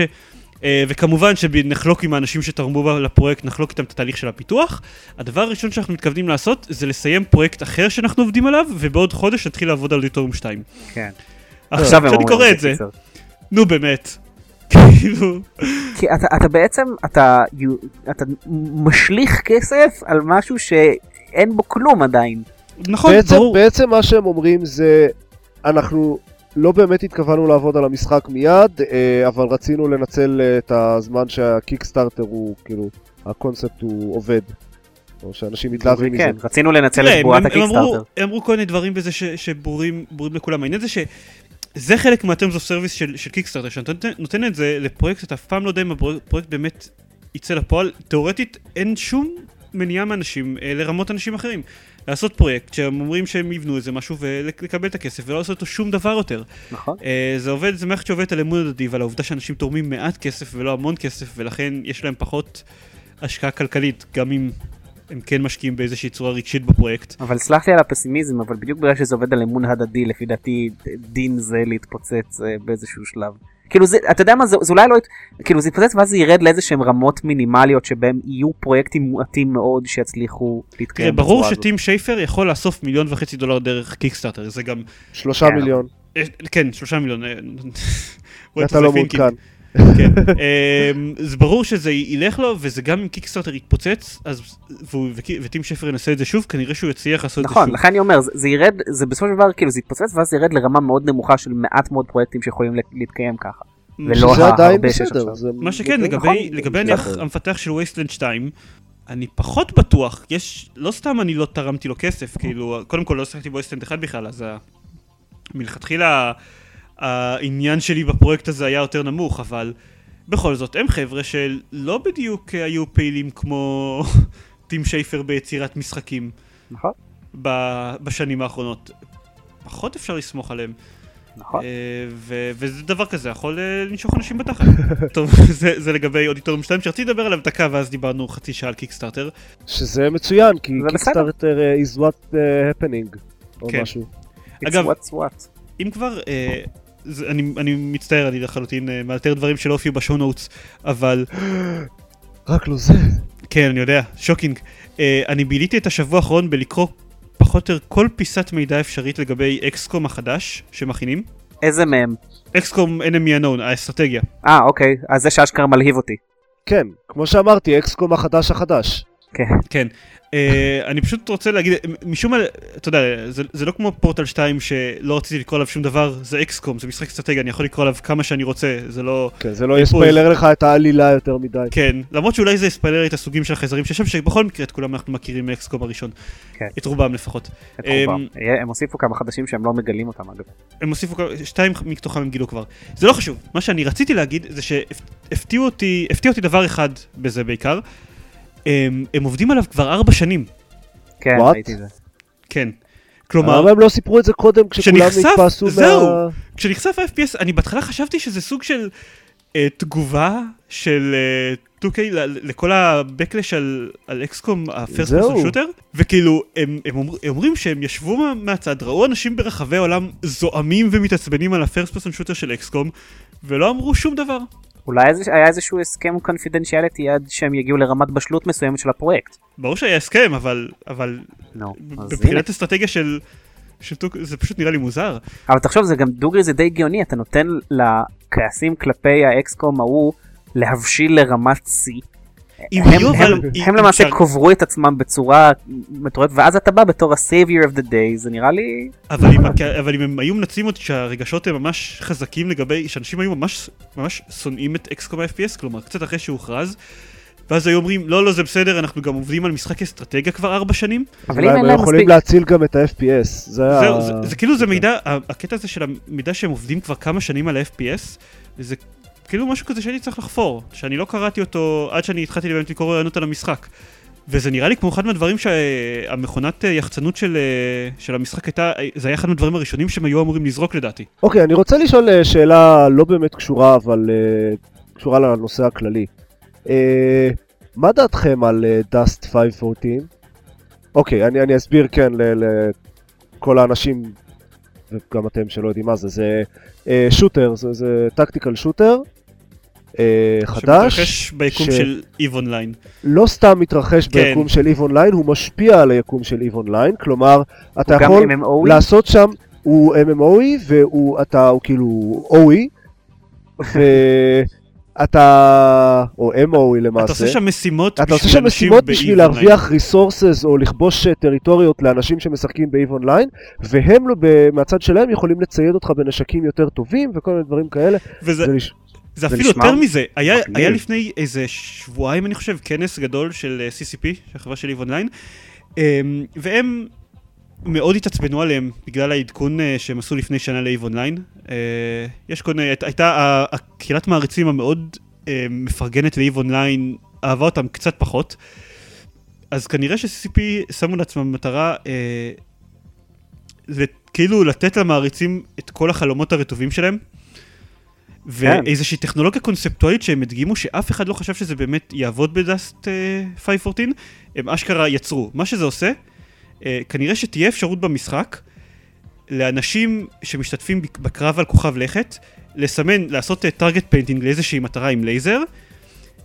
אה, וכמובן שנחלוק עם האנשים שתרמו לפרויקט, נחלוק איתם את התהליך של הפיתוח. הדבר הראשון שאנחנו מתכוונים לעשות זה לסיים פרויקט אחר שאנחנו עובדים עליו, ובעוד חודש נתחיל לעבוד על אודיטוריום 2. כן. עכשיו, כשאני קורא את זה. נו באמת. כאילו, כי אתה, אתה בעצם, אתה, אתה משליך כסף על משהו שאין בו כלום עדיין. נכון, בעצם, ברור. בעצם מה שהם אומרים זה, אנחנו לא באמת התכוונו לעבוד על המשחק מיד, אה, אבל רצינו לנצל אה, את הזמן שהקיקסטארטר הוא, כאילו, הקונספט הוא עובד. או שאנשים מתלהבים מזה. כן, רצינו לנצל את בועת הם אמרו- הקיקסטארטר. הם אמרו כל מיני דברים בזה ש- שברורים ברורים לכולם. העניין זה שזה חלק מה-terms of service של, קיקסטארטר, שאתה נותן, נותן את זה לפרויקט, אתה אף פעם לא יודע אם הפרויקט באמת יצא לפועל. תאורטית אין שום מניעה מאנשים אה, לרמות אנשים אחרים. לעשות פרויקט שהם אומרים שהם יבנו איזה משהו ולקבל את הכסף ולא לעשות אותו שום דבר יותר. נכון. אה, זה עובד, זה מערכת שעובדת על אמון הדדי ועל העובדה שאנשים תורמים מעט כסף ולא המון כסף ולכן יש להם פחות השקעה כלכלית, גם אם הם כן משקיעים באיזושהי צורה רגשית בפרויקט. אבל סלח לי על הפסימיזם, אבל בדיוק בגלל שזה עובד על אמון הדדי, לפי דעתי דין זה להתפוצץ אה, באיזשהו שלב. כאילו זה, אתה יודע מה, זה, זה אולי לא, כאילו זה יתפוצץ ואז זה ירד לאיזה שהם רמות מינימליות שבהם יהיו פרויקטים מועטים מאוד שיצליחו תראה, להתקיים ברור בצורה הזאת. שטים שייפר יכול לאסוף מיליון וחצי דולר דרך קיקסטארטר, זה גם, שלושה כן. מיליון. אה, כן, שלושה מיליון. אה, אתה לא? מעודכן. כן. אמ, זה ברור שזה ילך לו, וזה גם אם קיקסטארטר יתפוצץ, אז, והוא- וטים שפר ינסה את זה שוב, כנראה שהוא יצליח לעשות את זה נכון, שוב. לכן אני אומר, זה, זה ירד, זה בסופו של דבר כאילו זה יתפוצץ ואז זה ירד לרמה מאוד נמוכה של מעט מאוד פרויקטים שיכולים לה- להתקיים ככה. ולא שזה עדיין הרבה שיש. עכשיו. מה שכן, לגבי, נכון. לגבי נניח. המפתח של וייסטלנד 2, אני פחות בטוח, יש, לא סתם אני לא תרמתי לו כסף, כאילו, קודם כל לא שיחקתי בווייסטלנד 1 בכלל, אז מלכתחילה העניין שלי בפרויקט הזה היה יותר נמוך, אבל בכל זאת, הם חבר'ה שלא בדיוק היו פעילים כמו טים שייפר ביצירת משחקים נכון, ב- בשנים האחרונות. פחות אפשר לסמוך עליהם. נכון. אה, ו- וזה דבר כזה יכול אה, לנשוך אנשים בתחת. טוב, זה זה לגבי אודיטוריום 2 שרציתי לדבר עליו דקה ואז דיברנו חצי שעה על קיקסטארטר. שזה מצוין, כי. קיקסטארטר uh, is what happening, או כן. משהו. It's אגב- what's what. אם כבר, אה, זה, אני, אני מצטער, אני לחלוטין אה, מאלתר דברים שלא הופיעו ב show notes, אבל רק לא זה. כן, אני יודע, shocking. אה, אני ביליתי את השבוע האחרון בלקרוא פחות או יותר כל פיסת מידע אפשרית לגבי אקסקום החדש שמכינים. איזה מהם? אקסקום Enemy Unknown, האסטרטגיה. אה, אוקיי, אז זה שאשכרה מלהיב אותי. כן, כמו שאמרתי, אקסקום החדש החדש. כן. כן. Uh, אני פשוט רוצה להגיד, משום מה, אתה יודע, זה, זה לא כמו פורטל 2 שלא רציתי לקרוא עליו שום דבר, זה אקסקום, זה משחק אסטרטגיה, אני יכול לקרוא עליו כמה שאני רוצה, זה לא... כן, זה לא יספיילר לך את העלילה יותר מדי. כן, למרות שאולי זה יספיילר את הסוגים של החייזרים שיש שם, שבכל מקרה את כולם אנחנו מכירים מאקסקום הראשון. כן. את רובם לפחות. את אמ, רובם. הם הוסיפו כמה חדשים שהם לא מגלים אותם אגב. הם הוסיפו, כמה- שתיים מתוכם הם גילו כבר. זה לא חשוב, מה שאני רציתי להגיד זה שהפתיעו אותי, הפתיע אותי דבר אחד בזה בעיקר, הם, הם עובדים עליו כבר ארבע שנים, כן, What? ראיתי את זה. כן. כלומר, למה הם לא סיפרו את זה קודם כשכולם נתפסו זהו. מה... כשנחשף ה-FPS, אני בהתחלה חשבתי שזה סוג של אה, תגובה של אה, 2K ל- לכל ה-Backlash על, על אקסקום, ה-first person shooter, וכאילו, הם, הם, אומר, הם אומרים שהם ישבו מה- מהצד, ראו אנשים ברחבי העולם זועמים ומתעצבנים על ה-first person shooter של אקסקום, ולא אמרו שום דבר. אולי היה איזשהו הסכם קונפידנציאליטי עד שהם יגיעו לרמת בשלות מסוימת של הפרויקט. ברור שהיה הסכם, אבל, אבל נו, אז הנה. מבחינת אסטרטגיה של... של 2K, זה פשוט נראה לי מוזר. אבל תחשוב, זה גם דוגרי זה די הגיוני, אתה נותן לכעסים כלפי האקסקום ההוא להבשיל לרמת שיא. אם הם, היו, הם, אבל- הם למעשה אפשר- קוברו את עצמם בצורה מטורפת, ואז אתה בא בתור ה-savior of the day, זה נראה לי... אבל אם, אבל אם הם היו מנצלים אותי שהרגשות הם ממש חזקים לגבי, שאנשים היו ממש, ממש שונאים את אקסקום ה-FPS, כלומר קצת אחרי שהוא הוכרז, ואז היו אומרים, לא, לא, זה בסדר, אנחנו גם עובדים על משחק אסטרטגיה כבר ארבע שנים. אבל אם אין הם להם יכולים מספיק... להציל גם את ה-FPS. זה ה... זהו, זה, זה כאילו זה מידע, ה- הקטע הזה של המידע שהם עובדים כבר כמה שנים על ה-FPS, זה כאילו משהו כזה שהייתי צריך לחפור, שאני לא קראתי אותו עד שאני התחלתי באמת לקרוא רעיונות על המשחק. וזה נראה לי כמו אחד מהדברים שהמכונת יחצנות של, אה, של המשחק הייתה, זה היה אחד מהדברים הראשונים שהם היו אמורים לזרוק לדעתי. אוקיי, אני רוצה לשאול אה, שאלה לא באמת קשורה, אבל אה, קשורה לנושא הכללי. אה, מה דעתכם על אה, Dust 514? אוקיי, אני, אני אסביר כן לכל האנשים, וגם אתם שלא יודעים מה זה, זה אה, שוטר, זה טקטיקל שוטר. אה, חדש, שמתרחש ביקום ש- של EVE אונליין. לא סתם מתרחש כן. ביקום של EVE אונליין, הוא משפיע על היקום של EVE אונליין, כלומר, אתה יכול MMO, לעשות שם, הוא MMOי והוא אתה, הוא כאילו OE, ואתה, או MOE למעשה, אתה עושה שם משימות אתה עושה שם משימות בשביל אונליין. להרוויח ריסורסס או לכבוש אה, טריטוריות לאנשים שמשחקים באיב אונליין, והם לא- מהצד שלהם יכולים לצייד אותך בנשקים יותר טובים וכל מיני דברים כאלה. וזה זה אפילו נשמע יותר מזה, היה, מגניב. היה לפני איזה שבועיים אני חושב, כנס גדול של אה, CCP, של החברה של EVE אונליין, אמ, והם מאוד התעצבנו עליהם בגלל העדכון אה, שהם עשו לפני שנה ל-EVE אונליין. אה, יש כל מיני, הייתה הקהילת מעריצים המאוד מפרגנת ל-EVE אונליין, אהבה אותם קצת פחות. אז כנראה ש-CCP שמו לעצמם מטרה זה כאילו לתת למעריצים את כל החלומות הרטובים שלהם. ואיזושהי טכנולוגיה קונספטואלית שהם הדגימו שאף אחד לא חשב שזה באמת יעבוד בדאסט אה, 514, הם אשכרה יצרו. מה שזה עושה, אה, כנראה שתהיה אפשרות במשחק לאנשים שמשתתפים בק- בקרב על כוכב לכת, לסמן, לעשות target painting לאיזושהי מטרה עם לייזר,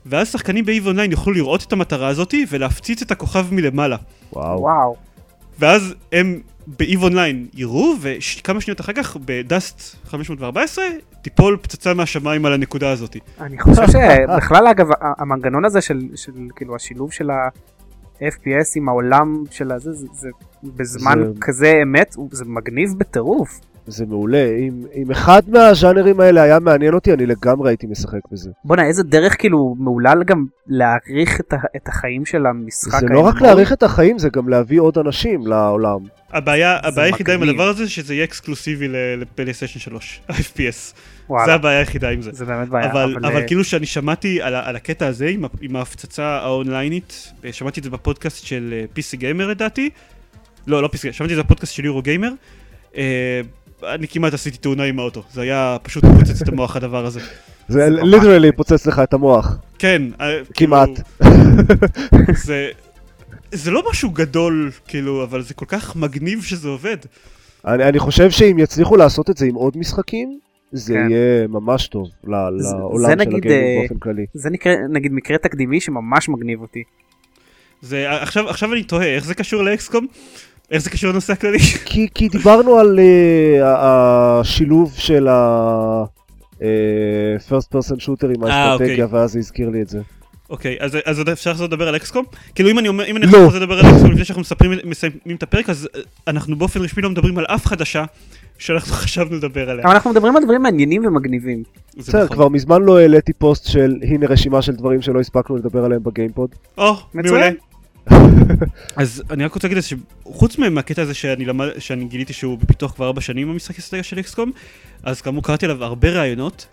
ואז שחקנים באיב אונליין יוכלו לראות את המטרה הזאתי ולהפציץ את הכוכב מלמעלה. וואו. ואז הם באיב אונליין יראו, וכמה שניות אחר כך בדאסט 514 תיפול פצצה מהשמיים על הנקודה הזאת. אני חושב שבכלל אגב המנגנון הזה של, של כאילו השילוב של ה-FPS עם העולם של הזה זה, זה בזמן זה- כזה אמת זה מגניב בטירוף. זה מעולה. אם, אם אחד מהז'אנרים האלה היה מעניין אותי, אני לגמרי הייתי משחק בזה. בואנה איזה דרך כאילו מעולה גם להעריך את, ה, את החיים של המשחק. זה לא רק. להעריך את החיים, זה גם להביא עוד אנשים לעולם. הבעיה, היחידה עם. הדבר הזה שזה יהיה אקסקלוסיבי לפלייסטיישן 3, ה-FPS. זה הבעיה היחידה עם זה. זה באמת בעיה. אבל, אבל אה, כאילו שאני שמעתי על, על הקטע הזה עם, עם ההפצצה האונליינית, אה, שמעתי את זה בפודקאסט של אה, PC גיימר לדעתי, לא, לא PC, שמעתי את זה בפודקאסט של יורו גיימר, אני כמעט עשיתי תאונה עם האוטו, זה היה פשוט פוצץ את המוח הדבר הזה. זה ליטרלי פוצץ לך את המוח. כן, אה, כמעט. כאילו, זה, זה לא משהו גדול, כאילו, אבל זה כל כך מגניב שזה עובד. אני, אני חושב שאם יצליחו לעשות את זה עם עוד משחקים, זה כן. יהיה ממש טוב ל- זה- לעולם זה של נגיד, הגיימינג אה, באופן כללי. זה נקרא נגיד מקרה תקדימי שממש מגניב אותי. זה, עכשיו, עכשיו אני תוהה, איך זה קשור לאקסקום? איך זה קשור לנושא הכללי? כי, כי דיברנו על uh, השילוב של ה... uh, first person shooter עם אה, האסטרטגיה, אוקיי. ואז זה הזכיר לי את זה. אוקיי, אז, אפשר לחזור לדבר על אקסקום? כאילו אם אני אומר, אם אני לא. רוצה לדבר על אקסקום לפני שאנחנו מספרים, מסיימים את הפרק, אז אה, אנחנו באופן רשמי לא מדברים על אף חדשה שאנחנו חשבנו לדבר עליה. אבל אנחנו מדברים על דברים מעניינים ומגניבים. בסדר, נכון. כבר מזמן לא העליתי פוסט של הנה רשימה של דברים שלא הספקנו לדבר עליהם בגיימפוד. או. מעולה. אז אני רק רוצה להגיד שחוץ מהקטע הזה שאני, למד, שאני גיליתי שהוא בפיתוח כבר ארבע שנים המשחק אסטרטגיה של אקסקום, אז כאמור קראתי עליו הרבה ראיונות,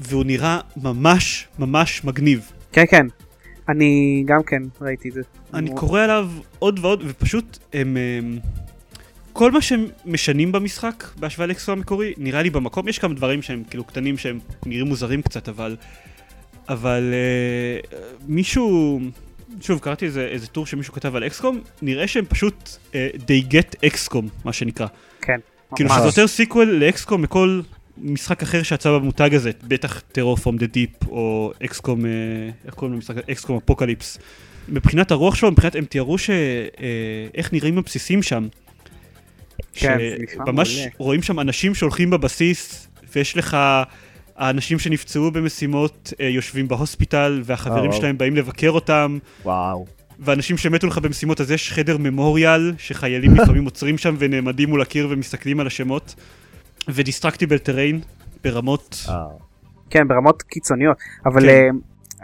והוא נראה ממש ממש מגניב. כן כן. אני גם כן ראיתי את זה. אני הוא- קורא עליו עוד ועוד, ופשוט הם... הם כל מה שהם משנים במשחק בהשוואה לאקסקום המקורי, נראה לי במקום, יש כמה דברים שהם כאילו קטנים שהם נראים מוזרים קצת, אבל... אבל uh, מישהו, שוב, קראתי איזה, איזה טור שמישהו כתב על אקסקום, נראה שהם פשוט uh, they get אקסקום, מה שנקרא. כן. כאילו. שזה יותר sequel לאקסקום מכל משחק אחר שיצא במותג הזה, בטח Terror from the Deep, או אקסקום, אה, איך קוראים למשחק? אקסקום Apocalypse. מבחינת הרוח שלו, מבחינת, הם תיארו ש... אה, איך נראים הבסיסים שם. כן, זה נשמע ממש מעולה. רואים שם אנשים שהולכים בבסיס, ויש לך... האנשים שנפצעו במשימות אה, יושבים ב hospital, והחברים אה, שלהם באים לבקר אותם, וואו. ואנשים שמתו לך במשימות, אז יש חדר memorial, שחיילים לפעמים עוצרים שם ונעמדים מול הקיר ומסתכלים על השמות, ו destructible terrain ברמות... אה, כן, ברמות קיצוניות. אבל כן.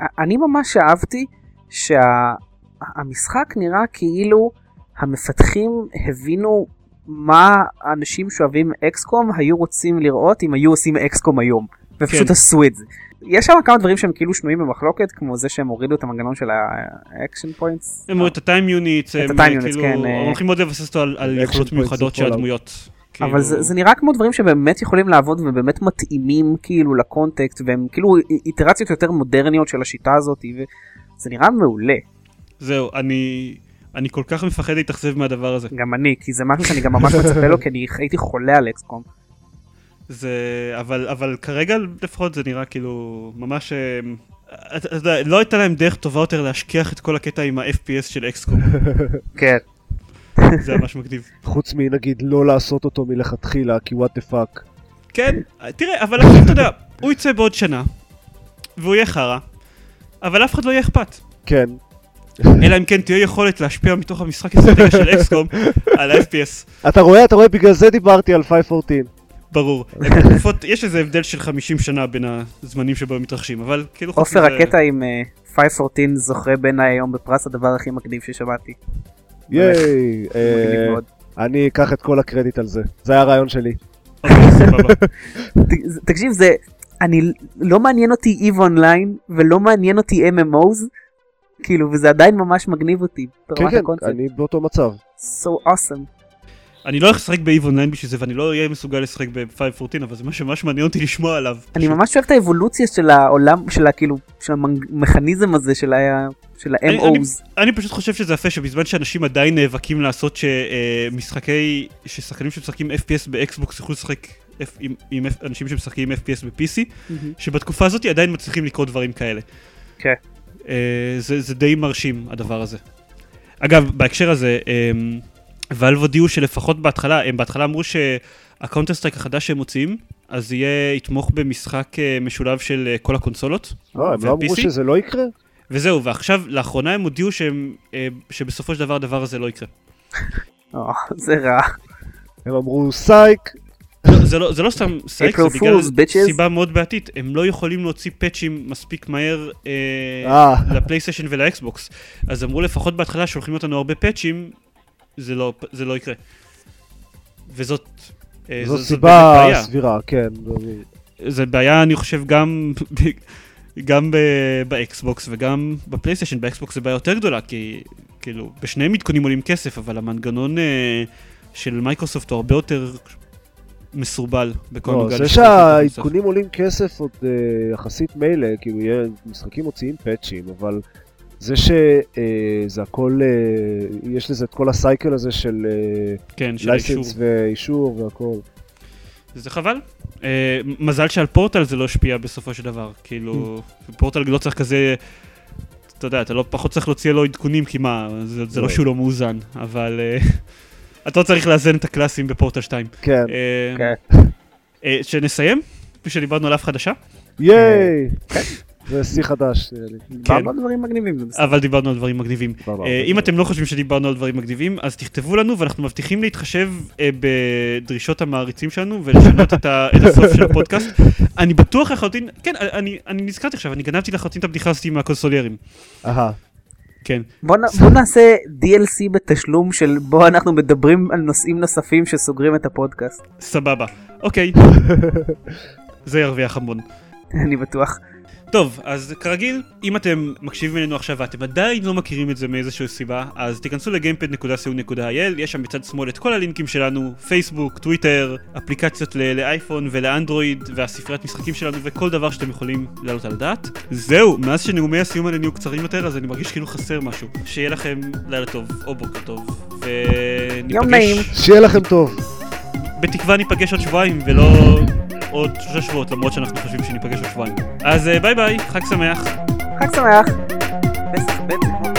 אה, אני ממש אהבתי שהמשחק נראה כאילו המפתחים הבינו מה האנשים שאוהבים XCOM היו רוצים לראות אם היו עושים XCOM היום. ופשוט כן. עשו את זה. יש שם כמה דברים שהם כאילו שנויים במחלוקת, כמו זה שהם הורידו את המנגנון של ה action points. הם אומרים את ה time units, הם אה, כאילו, כן, אה. הולכים מאוד לבסס אותו על- יכולות מיוחדות של הדמויות. אבל כאילו- זה, זה נראה כמו דברים שבאמת יכולים לעבוד ובאמת מתאימים כאילו לקונטקסט והם כאילו איטרציות יותר מודרניות של השיטה הזאת וזה נראה מעולה זהו, אני... אני כל כך מפחד להתאכזב מהדבר הזה. גם אני כי זה משהו שאני גם ממש מצפה לו כי אני הייתי חולה על XCOM. זה... אבל, אבל כרגע לפחות זה נראה כאילו ממש... אה, אתה יודע, לא הייתה להם דרך טובה יותר להשכיח את כל הקטע עם ה-FPS של XCOM, כן. זה ממש מגניב. חוץ מנגיד לא לעשות אותו מלכתחילה, כי what the fuck. כן, תראה, אבל עכשיו אתה יודע, הוא יצא בעוד שנה, והוא יהיה חרא, אבל אף אחד לא יהיה אכפת. כן. אלא אם כן תהיה יכולת להשפיע מתוך המשחק אסטרטגיה של אקסקום על ה-FPS, אתה רואה, אתה רואה, בגלל זה דיברתי על 514. ברור. יש איזה הבדל של 50 שנה בין הזמנים שבו הם מתרחשים, אבל כאילו עופר הקטע עם אה, 514 זוכה בעיניי היום בפרס הדבר הכי מגניב ששמעתי. ייי. אה. אני אקח את כל הקרדיט על זה. זה היה הרעיון שלי. אוקיי, תקשיב זה אני לא מעניין אותי EVE Online ולא מעניין אותי MMOs כאילו וזה עדיין ממש מגניב אותי. כן, כן. אני באותו מצב. so awesome. אני לא הולך לשחק ב EVE Online בשביל זה, ואני לא אהיה מסוגל לשחק ב-514, אבל זה מה שממש מעניין אותי לשמוע עליו. אני. ממש אוהב את האבולוציה של העולם של הכאילו של המכניזם הזה של ה... של ה-MMOs. אני פשוט חושב שזה יפה שבזמן שאנשים עדיין נאבקים לעשות שמשחקי, ששחקנים שמשחקים FPS ב Xbox יוכלו לשחק F- עם- עם אנשים שמשחקים FPS ב-PC, שבתקופה הזאת עדיין מצליחים לקרות דברים כאלה. כן. אה, זה, זה די מרשים הדבר הזה. אגב, בהקשר הזה, Valve הודיעו שלפחות בהתחלה, הם בהתחלה אמרו שה Counter Strike החדש שהם מוציאים, אז יהיה, יתמוך במשחק אה, משולב של אה, כל הקונסולות. לא, הם לא אמרו? שזה לא יקרה? וזהו, ועכשיו, לאחרונה הם הודיעו שהם, אה, שבסופו של דבר הדבר הזה לא יקרה. זה רע. הם אמרו סייק, לא, זה, לא, זה לא סתם סייק, זה בגלל. סיבה מאוד בעייתית, הם לא יכולים להוציא פאצ'ים מספיק מהר אה. ל PlayStation ול Xbox. אז אמרו לפחות בהתחלה שהולכים להיות לנו הרבה פאצ'ים, זה לא, זה לא יקרה. וזאת... אה, זו סיבה. סבירה, כן. זה בעיה, אני חושב, גם, גם ב Xbox וגם ב PlayStation. ב Xbox זה בעיה יותר גדולה, כי כאילו, בשניהם עדכונים עולים כסף, אבל המנגנון אה, של מייקרוסופט הוא הרבה יותר מסורבל בכל הנוגע לזה. שהעדכונים עולים כסף עוד אה, יחסית מילא, כאילו משחקים מוציאים פאצ'ים, אבל זה שזה הכל, אה, יש לזה את כל ה cycle הזה של כן, של האישור. license ואישור והכל. זה חבל. אה, מזל שעל פורטל זה לא השפיע בסופו של דבר. כאילו, פורטל לא צריך כזה... אתה יודע, אתה לא פחות צריך להוציא לו עדכונים, כי מה, זה, זה לא לא. שהוא לא מאוזן, אבל אה, אתה לא צריך לאזן את הקלאסים בפורטל 2. כן, אה, כן. אה, שנסיים? כפי שדיברנו על אף חדשה, ייי! זה שיא חדש. נראה לי. דיברנו על דברים מגניבים. אבל דיברנו על דברים מגניבים. אה, על אם. אתם לא חושבים שדיברנו על דברים מגניבים, אז תכתבו לנו ואנחנו מבטיחים להתחשב אה, בדרישות המעריצים שלנו ולשנות את הסוף של הפודקאסט. אני בטוח לחלוטין, כן, אני- אני נזכרתי עכשיו, אני גנבתי לחלוטין את הבדיחה הזאת עם הקונסוליירים. אהה. כן. בוא נ- בוא נעשה DLC בתשלום של בו אנחנו מדברים על נושאים נוספים שסוגרים את הפודקאסט. סבבה. אוקיי. זה ירוויח המון. אני בטוח. טוב, אז כרגיל, אם אתם מקשיבים אלינו עכשיו ואתם עדיין לא מכירים את זה מאיזושהי סיבה, אז תיכנסו לגיימפד.co.il, יש שם בצד שמאל את כל הלינקים שלנו, פייסבוק, טוויטר, אפליקציות ל- לאייפון ולאנדרואיד, והספריית משחקים שלנו וכל דבר שאתם יכולים להעלות על הדעת. זהו, מאז שנאומי הסיום האלה נהיו קצרים יותר, אז אני מרגיש כאילו חסר משהו. שיהיה לכם לילה טוב, או בוקר טוב, וניפגש... יום נעים. שיהיה לכם טוב. בתקווה ניפגש עוד שבועיים ולא עוד שלושה שבועות למרות שאנחנו חושבים שניפגש עוד שבועיים. אז אה, ביי ביי, חג שמח. חג שמח. פסח ב'